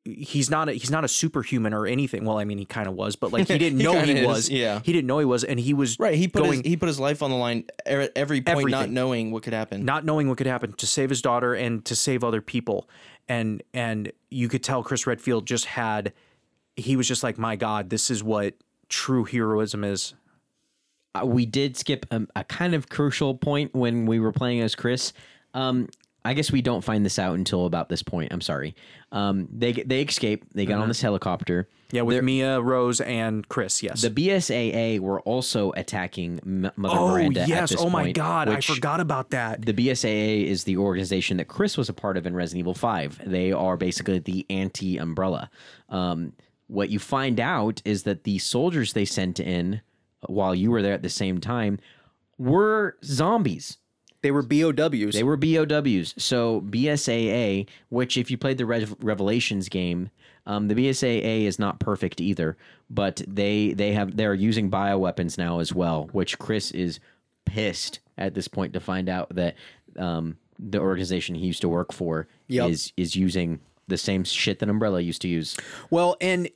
he's not a, he's not a superhuman or anything well i mean he kind of was but like he didn't He know he is, was yeah. he didn't know he was and he was Right, he put going his he put his life on the line er- at every point, not knowing what could happen. not knowing what could happen to save his daughter and to save other people and and you could tell chris redfield just had he was just like my god this is what true heroism is uh, we did skip a, a kind of crucial point when we were playing as Chris. Um, I guess we don't find this out until about this point. I'm sorry. Um, they they escape. They got on this helicopter. Yeah, with Mia, Rose, and Chris. Yes. The BSAA were also attacking M- Mother oh Miranda. at yes. this Oh my point, God, I which- forgot about that. The BSAA is the organization that Chris was a part of in Resident Evil 5. They are basically the anti umbrella. Um, what you find out is that the soldiers they sent in while you were there at the same time were zombies. They were BOWs. They were BOWs. So BSAA, which if you played the Rev- Revelations game, um, the BSAA is not perfect either, but they they have they're using bioweapons now as well, which Chris is pissed at this point to find out that um, the organization he used to work for Yep. is is using the same shit that Umbrella used to use. Well, and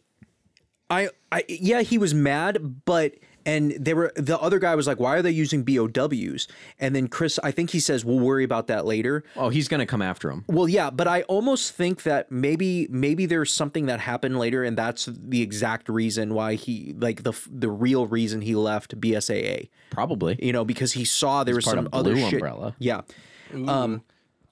I, I, yeah, he was mad, but and they were the other guy was like, "Why are they using BOWs?" And then Chris, I think he says, "We'll worry about that later." Oh, he's gonna come after him. Well, yeah, but I almost think that maybe maybe there's something that happened later, and that's the exact reason why he like the the real reason he left BSAA. Probably. You know, because he saw there was some other Blue shit. Umbrella. Yeah. Um,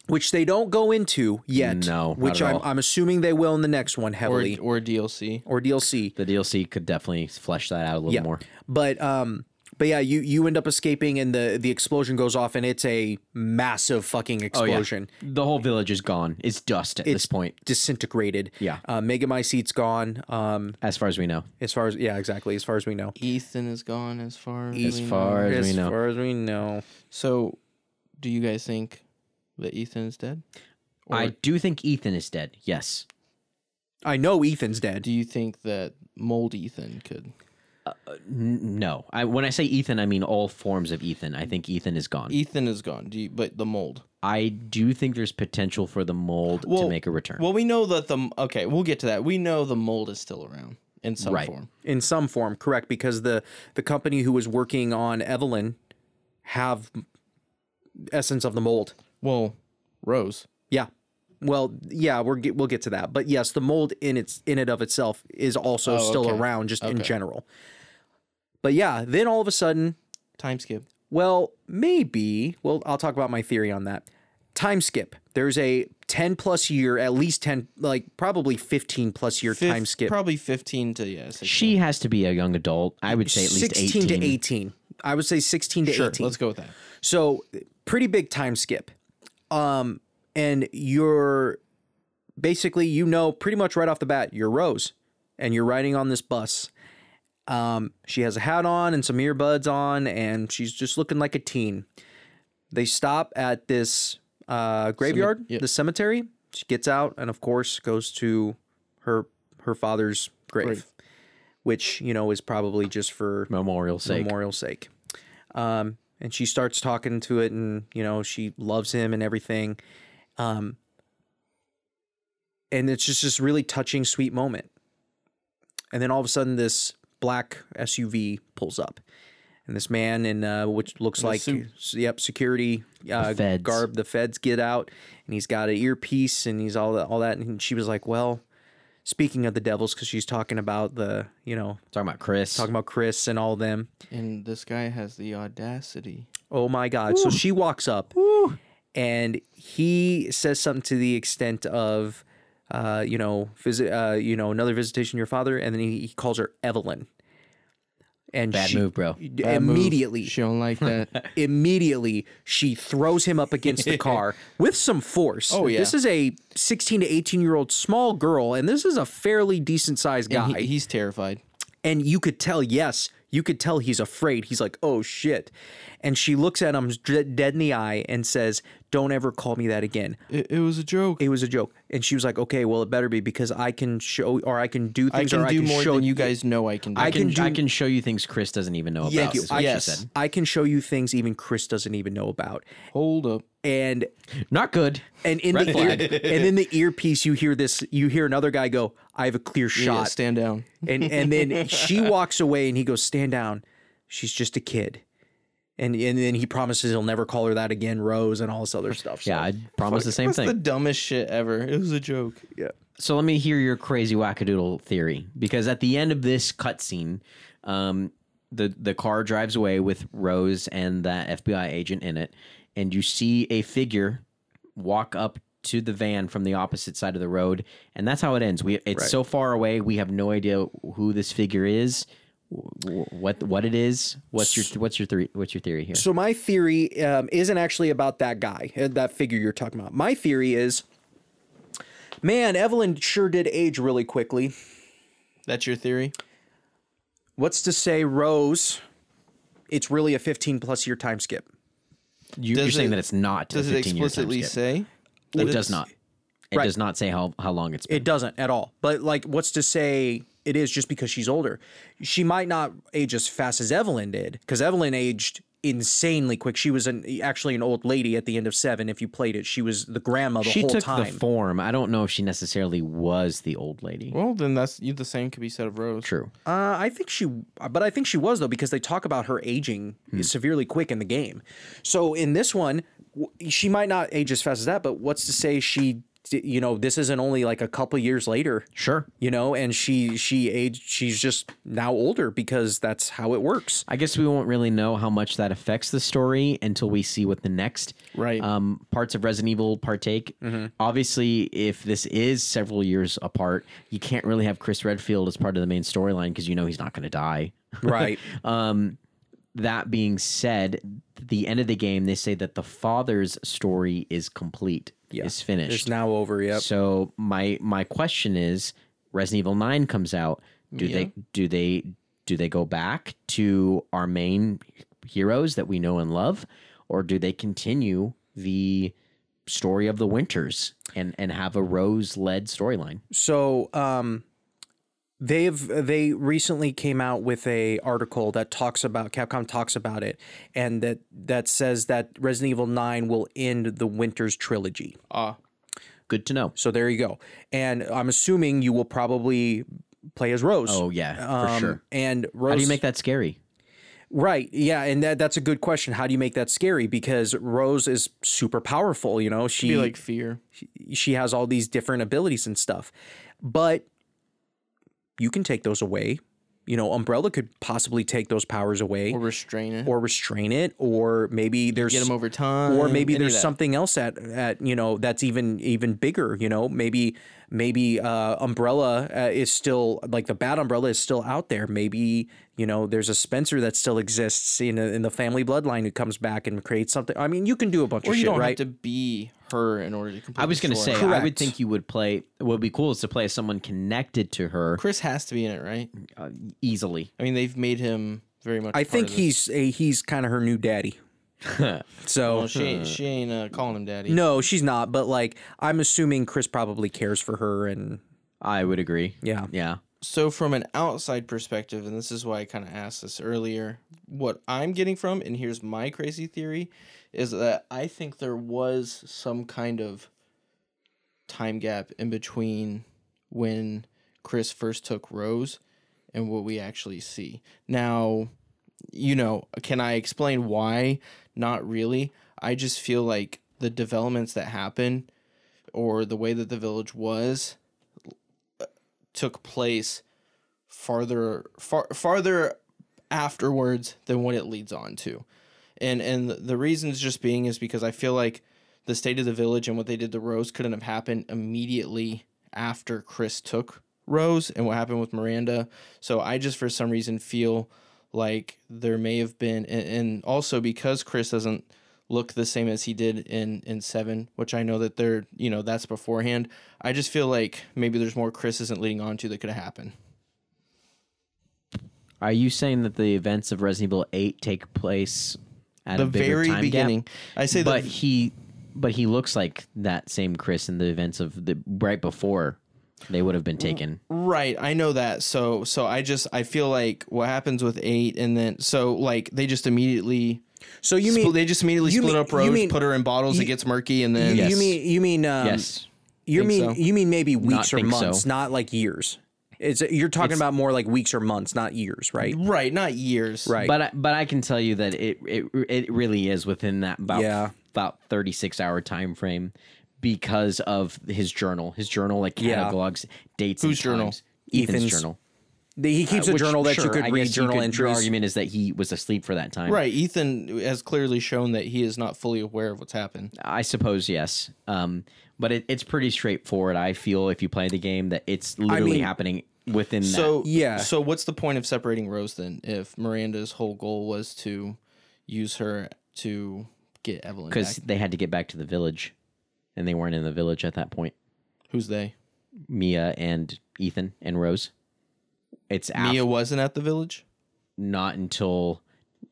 which they don't go into yet. No, not which at I'm all. I'm assuming they will in the next one or heavily or DLC. or DLC. The DLC could definitely flesh that out a little yeah. more. But um but yeah, you you end up escaping and the the explosion goes off and it's a massive fucking Oh, yeah. explosion. The whole village is gone. It's dust at this point, Disintegrated. Yeah. Uh Megamycete's gone. Um as far as we know. as far as yeah, exactly, as far as we know. Ethan is gone as far as, As we far know. as we as far as we know. So, do you guys think that Ethan is dead? I do think Ethan is dead. Yes. I know Ethan's dead. Do you think that mold Ethan could? Uh, n- no. I, when I say Ethan, I mean all forms of Ethan. I think Ethan is gone. Ethan is gone. Do you, but the mold. I do think there's potential for the mold to make a return. Well, we know that the okay. We'll get to that. We know the mold is still around in some Right. form. in some form, correct? Because the the company who was working on Evelyn have essence of the mold. Well, Rose. Yeah. Well, yeah, we're get, we'll get to that. But yes, the mold in its in it of itself is also Oh, still okay. around just in general. But yeah, then all of a sudden, Time skip. well, maybe, well, I'll talk about my theory on that. Time skip. There's a 10 plus year, at least 10 like probably 15 plus year Fif- time skip. Probably fifteen to yeah. 16. she has to be a young adult. I would say at least 16 18. to 18. I would say 16 to Sure. 18. Let's go with that. So pretty big time skip. Um, and you're basically you know pretty much right off the bat you're Rose, and you're riding on this bus. Um, she has a hat on and some earbuds on, and she's just looking like a teen. They stop at this uh, graveyard, yep. the cemetery. She gets out, and of course goes to her her father's grave, Grave. which you know is probably just for Memorial sake. memorial sake. Um, and she starts talking to it, and you know she loves him and everything. Um, and it's just this really touching, sweet moment. And then all of a sudden, this black SUV pulls up, and this man in uh, which looks like suit. yep security uh, feds. garb. The feds get out, and he's got an earpiece, and he's all that, all that. And she was like, "Well." Speaking of the devils, because she's talking about the, you know, Talking about Chris. talking about Chris and all them. And this guy has the audacity. Oh my God. So she walks up and he says something to the extent of, uh, you know, visit, uh, you know, another visitation your father. And then he, he calls her Evelyn. And Bad she- move, bro. Bad move. immediately, She don't like that. immediately she throws him up against the car with some force. Oh, yeah. This is a 16 to 18 year old small girl, and this is a fairly decent sized guy. He- he's terrified. And you could tell, yes, you could tell he's afraid. He's like, oh shit. And she looks at him dead in the eye and says, don't ever call me that again. It, it was a joke. It was a joke. And she was like, okay, well, it better be because I can show or I can do I things can or do I can more show than you guys know I can do. I I can, can do- I can show you things Chris doesn't even know Yeah, about. you- I- yes. said. I can show you things even Chris doesn't even know about. Hold up. And Not good. and in Red the flag. ear, and in the earpiece you hear this you hear another guy go, I have a clear Yeah, shot. stand down. and and then she walks away and he goes stand down she's just a kid and and then he promises he'll never call her that again rose and all this other stuff so. Yeah, I promise the same That's thing. the dumbest shit ever. It was a joke. yeah So let me hear your crazy wackadoodle theory because at the end of this cutscene, um, the the car drives away with Rose and that FBI agent in it, and you see a figure walk up to the van from the opposite side of the road, and that's how it ends. We it's Right. so far away, we have no idea who this figure is, what what it is. What's your what's your theory? What's your theory here? So my theory um, isn't actually about that guy, uh, that figure you're talking about. My theory is, man, Evelyn sure did age really quickly. That's your theory? What's to say Rose? It's really a 15 plus year time skip. You, you're Does saying that it's not. Does a it 15 year time explicitly skip. say? It does not. It Right. does not say how how long it's been. It doesn't at all. But like, what's to say it is just because she's older? She might not age as fast as Evelyn did, because Evelyn aged insanely quick. She was an actually an old lady at the end of seven. If you played it, she was the grandma the she whole took time. the form. I don't know if she necessarily was the old lady. Well, then that's you. The same could be said of Rose. True. Uh, I think she, but I think she was though because they talk about her aging severely quick in the game. So in this one, w- she might not age as fast as that, but what's to say she, d- you know, this isn't only like a couple years later, Sure. you know, and she she aged, she's just now older because that's how it works. I guess we won't really know how much that affects the story until we see what the next Right. um, parts of Resident Evil partake. Mm-hmm. Obviously, if this is several years apart, you can't really have Chris Redfield as part of the main storyline because you know he's not going to die. Right. That being said, the end of the game, they say that the father's story is complete, is finished. it's now over. Yep. So my my question is, Resident Evil Nine comes out. Do they do they do they go back to our main heroes that we know and love, or do they continue the story of the Winters and and have a Rose led storyline? So um, they've they recently came out with a article that talks about Capcom talks about it, and that that says that Resident Evil Nine will end the Winters trilogy. Ah, Good to know. So there you go. And I'm assuming you will probably play as Rose. Oh yeah, for Um, sure. And Rose. How do you make that scary? Right. Yeah, and that, that's a good question. How do you make that scary? Because Rose is super powerful. You know, she be like fear. She, she has all these different abilities and stuff, but you can take those away. You know, Umbrella could possibly take those powers away, Or restrain it. Or restrain it, or maybe there's get him over time. or maybe there's something else at at you know that's even even bigger you know maybe maybe uh umbrella uh, is still like the bad umbrella is still out there maybe you know there's a spencer that still exists in, a, in the family bloodline who comes back and creates something i mean you can do a bunch Or of you shit don't right have to be her in order to complete. I was going going to to say, I would think you would play. What would be cool is to play someone connected to her Chris has to be in it, right? uh, easily. I mean, they've made him very much. i part think of this. he's a, he's kind of her new daddy so Well, she ain't, she ain't uh, calling him daddy. no she's not but like i'm assuming chris probably cares for her and I would agree. yeah Yeah. So from an outside perspective, and this is why I kind of asked this earlier, what I'm getting from, and here's my crazy theory, is that I think there was some kind of time gap in between when Chris first took Rose and what we actually see. Now, you know, can I explain why? Not really. I just feel like the developments that happen or the way that the village was uh, took place farther far farther afterwards than what it leads on to. And and the reasons just being is because I feel like the state of the village and what they did to Rose couldn't have happened immediately after Chris took Rose and what happened with Miranda. So I just for some reason feel like there may have been and, and also because Chris doesn't look the same as he did in in 7, which I know that they're, you know, that's beforehand. I just feel like maybe there's more Chris isn't leading on to that could have happened. Are you saying that the events of Resident Evil 8 take place at the very beginning. Gap? I say but the he but he looks like that same Chris in the events of the right before they would have been taken. right. I know that. So so I just I feel like what happens with eight and then so like they just immediately so you split- mean they just immediately you split mean- up you Rose, mean- put her in bottles. you- it gets murky, and then you, Yes. you mean you mean um, yes. You Think mean so? you mean maybe weeks or think so. months, not like years. It's you're talking about more like weeks or months, not years, right? right, not years. Right. But I, but I can tell you that it it it really is within that about Yeah. about 36 hour time frame because of his journal. His journal like Yeah. catalogs dates Whose journal? times. Ethan's, Ethan's. journal. The- he keeps a Which, journal that you could I read guess you journal could- Your entries. argument is that he was asleep for that time. Right. Ethan has clearly shown that he is not fully aware of what's happened. I suppose yes. Um, but it, it's pretty straightforward. I feel if you play the game that it's literally mean- happening within So Yeah. So what's the point of separating Rose then? If Miranda's whole goal was to use her to get Evelyn because they had to get back to the village, and they weren't in the village at that point. who's they? Mia and Ethan and Rose. It's af- Mia wasn't at the village. not until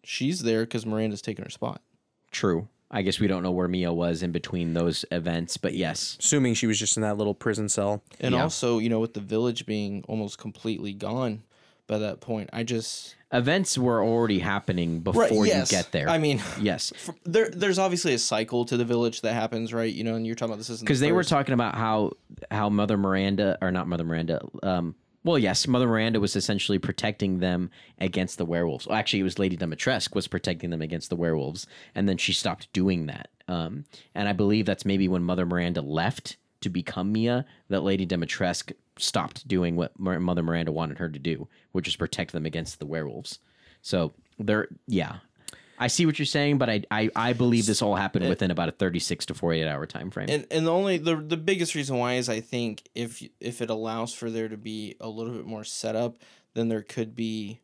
She's there because Miranda's taking her spot. true. I guess we don't know where Mia was in between those events, but yes, Assuming she was just in that little prison cell. And Yeah. also, you know, with the village being almost completely gone by that point, I just events were already happening before yes. you get there. I mean, yes, there there's obviously a cycle to the village that happens, right? You know, and you're talking about this isn't because the they were talking about how how Mother Miranda or not Mother Miranda. Um, well, yes, Mother Miranda was essentially protecting them against the werewolves. Well, actually, it was Lady Dimitrescu was protecting them against the werewolves, and then she stopped doing that. Um, and I believe that's maybe when Mother Miranda left to become Mia that Lady Dimitrescu stopped doing what Mother Miranda wanted her to do, which is protect them against the werewolves. So they're yeah. I see what you're saying, but I, I, I believe this all happened within about a 36 to 48 hour time frame. And and the only the the biggest reason why is I think if if it allows for there to be a little bit more setup, then there could be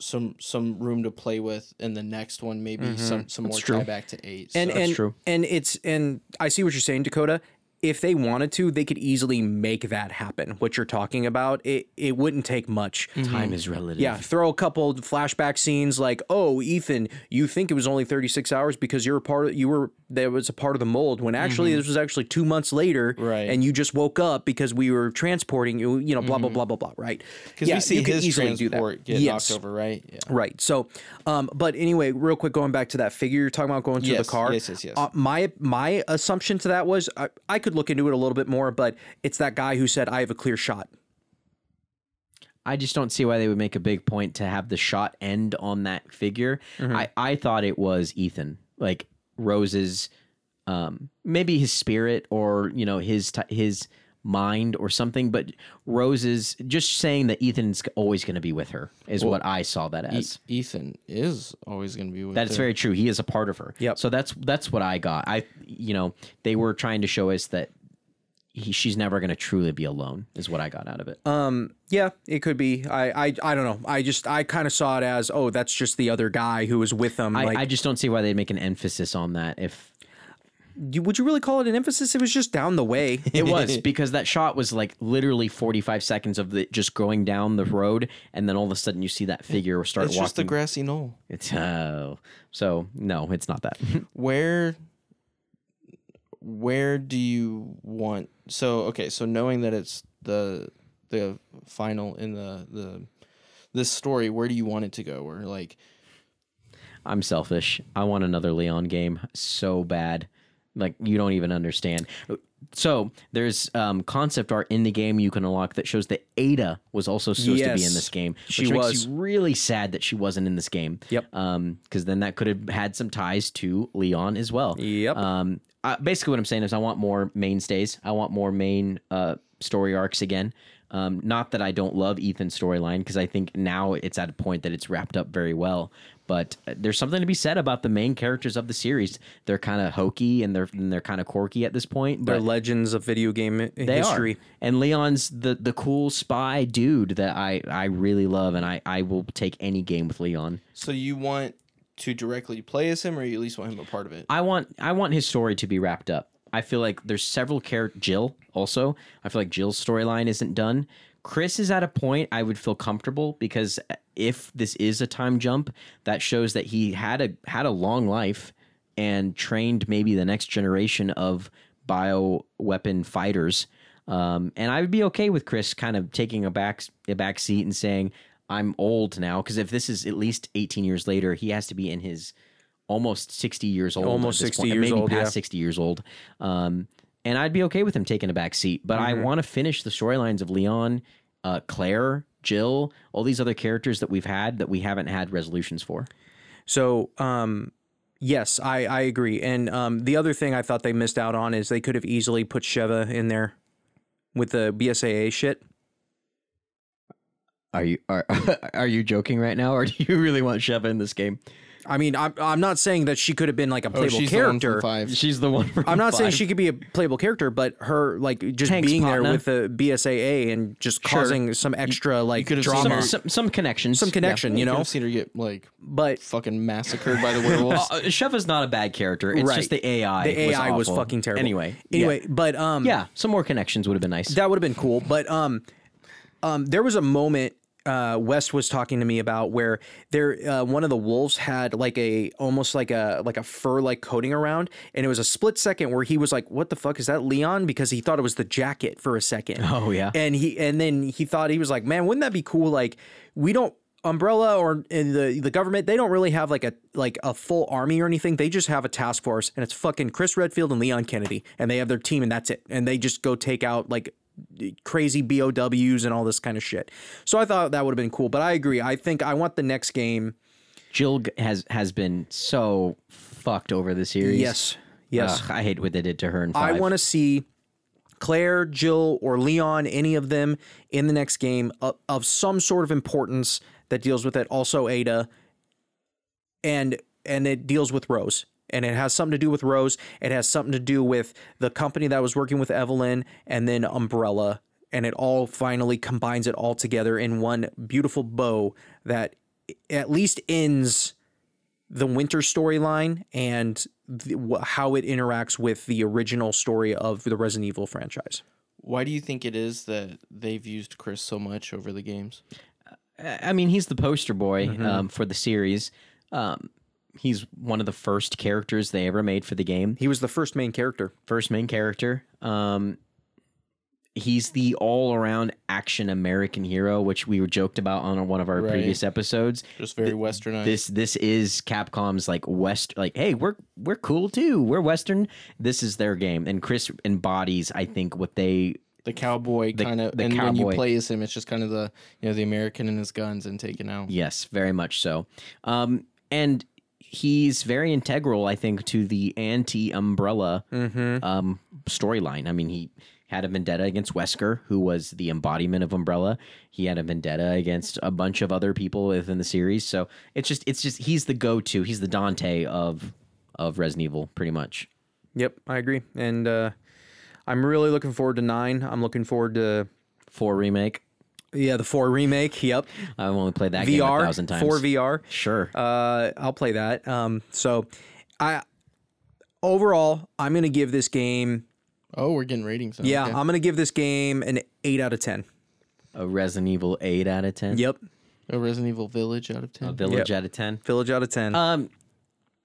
some some room to play with in the next one. Maybe some mm-hmm. some more true. tie back to eight. and so- and true. and it's and I see what you're saying, Dakota. If they wanted to, they could easily make that happen. What you're talking about, it it wouldn't take much. Time is relative. Yeah, throw a couple flashback scenes like, "Oh, Ethan, you think it was only 36 hours because you're a part of you were there was a part of the mold when actually this was actually 2 months later Right. and you just woke up because we were transporting you, you know, blah blah blah blah blah, right? because we see you could his easily do that. transport get Yes. knocked over, right? Yeah. Right. So, um, but anyway, real quick, going back to that figure you're talking about going to Yes, the car. yes, yes, yes. Uh, my my assumption to that was I, I could look into it a little bit more, but it's that guy who said I have a clear shot. I just don't see why they would make a big point to have the shot end on that figure. I, I thought it was Ethan, like Rose's, um, maybe his spirit or you know his his mind or something. But Rose's just saying that Ethan's always going to be with her is what I saw that as. E- Ethan is always going to be with. That's her. very true. He is a part of her. Yep. So that's that's what I got. I you know they were trying to show us that he, she's never going to truly be alone. Is what I got out of it. Um, yeah, it could be. I I, I don't know. I just I kind of saw it as oh, that's just the other guy who was with them. I, like, I just don't see why they'd make an emphasis on that if you, would you really call it an emphasis? It was just down the way. It was because that shot was like literally 45 seconds of the just going down the road, and then all of a sudden you see that figure start It's walking. just the grassy knoll. it's oh, so no, it's not that. where where do you want so okay so knowing that it's the the final in the the this story where do you want it to go or like I'm selfish. I want another Leon game so bad, like you don't even understand. So there's um, concept art in the game you can unlock that shows that Ada was also supposed to be in this game. Which she was. really sad that she wasn't in this game. Yep. Um, because then that could have had some ties to Leon as well. Yep. Um, I, basically what I'm saying is I want more mainstays. I want more main uh story arcs again. Um, not that I don't love Ethan's storyline because I think now it's at a point that it's wrapped up very well. But there's something to be said about the main characters of the series. They're kind of hokey and they're and they're kind of quirky at this point. They're legends of video game they history. are. And Leon's the the cool spy dude that I I really love, and I I will take any game with Leon. so you want to directly play as him or you at least want him a part of it I want I want his story to be wrapped up. I feel like there's several characters. Jill also. I feel like Jill's storyline isn't done. Chris is at a point I would feel comfortable because if this is a time jump, that shows that he had a had a long life and trained maybe the next generation of bio weapon fighters. Um, and I would be okay with Chris kind of taking a back a back seat and saying I'm old now because if this is at least 18 years later, he has to be in his almost 60 years old. Almost 60 point, years maybe old, past yeah. 60 years old. Um, and I'd be okay with him taking a back seat, but Mm-hmm. I want to finish the storylines of Leon, uh, Claire, Jill, all these other characters that we've had that we haven't had resolutions for. So, um, yes, I, I agree. And um, the other thing I thought they missed out on is they could have easily put Sheva in there with the BSAA shit. Are you are are you joking right now, or do you really want Sheva in this game? I mean, I'm I'm not saying that she could have been like a Oh, playable she's the one from character. five. She's the one. From I'm not saying five. she could be a playable character, but her like just Hank's being there partner. with the BSAA and just causing some extra like could have seen drama, her- some, some some connections. some connection, you could know. have seen her get like But fucking massacred by the werewolves. Uh, is not a bad character. It's Right. just the AI. the AI was, awful. fucking terrible. Anyway, anyway, but um, yeah. yeah, some more connections would have been nice. that would have been cool. But um, um, there was a moment uh, West was talking to me about where there uh, one of the wolves had like a almost like a like a fur like coating around, and it was a split second where he was like, "What the fuck is that, Leon?" Because he thought it was the jacket for a second. Oh, yeah. and he and then he thought he was like, "Man, wouldn't that be cool?" Like we don't. Umbrella or in the the government, they don't really have like a like a full army or anything. They just have a task force, and it's fucking Chris Redfield and Leon Kennedy, and they have their team, and that's it. And they just go take out like crazy BOWs and all this kind of shit. So I thought that would have been cool. But I agree. I think I want the next game. Jill has has been so fucked over the series. Yes. Yes. Ugh, I hate what they did to her in I want to see Claire, Jill, or Leon, any of them in the next game of, of some sort of importance that deals with it. Also Ada, and and it deals with Rose, and it has something to do with Rose. It has something to do with the company that was working with Evelyn, and then Umbrella, and it all finally combines it all together in one beautiful bow that at least ends the winter storyline and the, how it interacts with the original story of the Resident Evil franchise. Why do you think it is that they've used Chris so much over the games? I I mean, he's the poster boy Mm-hmm. um, for the series. Um, he's one of the first characters they ever made for the game. He was the first main character. First main character. Um, he's the all-around action American hero, which we were joked about on one of our Right. previous episodes. Just very westernized. This this is Capcom's like west like hey we're we're cool too we're western this is their game and Chris embodies I think what they the cowboy kind of, the and when you cowboy. play as him, it's just kind of the you know the American and his guns and taken out. Yes, very much so. Um, and he's very integral, I think, to the anti-umbrella um, storyline. I mean, he had a vendetta against Wesker, who was the embodiment of Umbrella. He had a vendetta against a bunch of other people within the series. So it's just, it's just, he's the go-to. He's the Dante of of Resident Evil, pretty much. Yep, I agree. And uh, I'm really looking forward to nine. I'm looking forward to Four remake. Yeah the four remake. Yep, I've only played that game a thousand times. four VR. Sure. Uh, I'll play that. Um, so I overall I'm gonna give this game. Oh, we're getting ratings. now. Yeah, Okay. I'm gonna give this game an eight out of ten. a Resident Evil eight out of ten. Yep, a Resident Evil Village out of ten. A Village out of ten. Village out of ten. Um,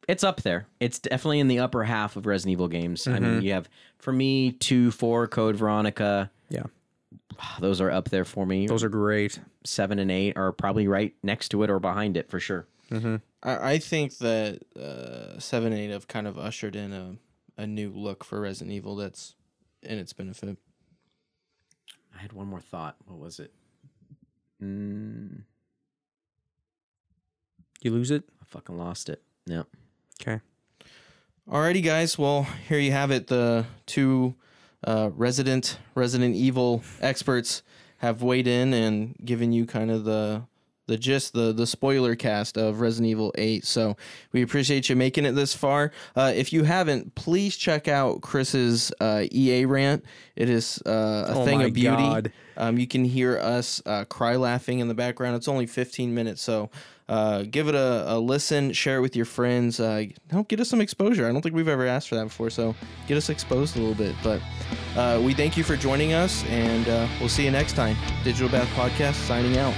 it's up there. It's definitely in the upper half of Resident Evil games. I Mm-hmm. mean, you have for me two, four, Code Veronica. yeah, Those are up there for me. those are great. seven and eight are probably right next to it or behind it for sure. I, I think that uh, seven and eight have kind of ushered in a a new look for Resident Evil. That's in its benefit. I had one more thought. What was it? Mm, You lose it. I fucking lost it. No. Okay. Alrighty, guys. Well, here you have it. The two uh, resident Resident Evil experts have weighed in and given you kind of the the gist, the the spoiler cast of Resident Evil 8. So we appreciate you making it this far. Uh, if you haven't, please check out Chris's uh, EA rant. It is uh, a Oh thing of beauty. Um, you can hear us uh, cry laughing in the background. It's only 15 minutes, so uh, give it a, a listen. Share it with your friends. Uh, help get us some exposure. I don't think we've ever asked for that before, so get us exposed a little bit. But uh, we thank you for joining us, and uh, we'll see you next time. Digital Bath Podcast signing out.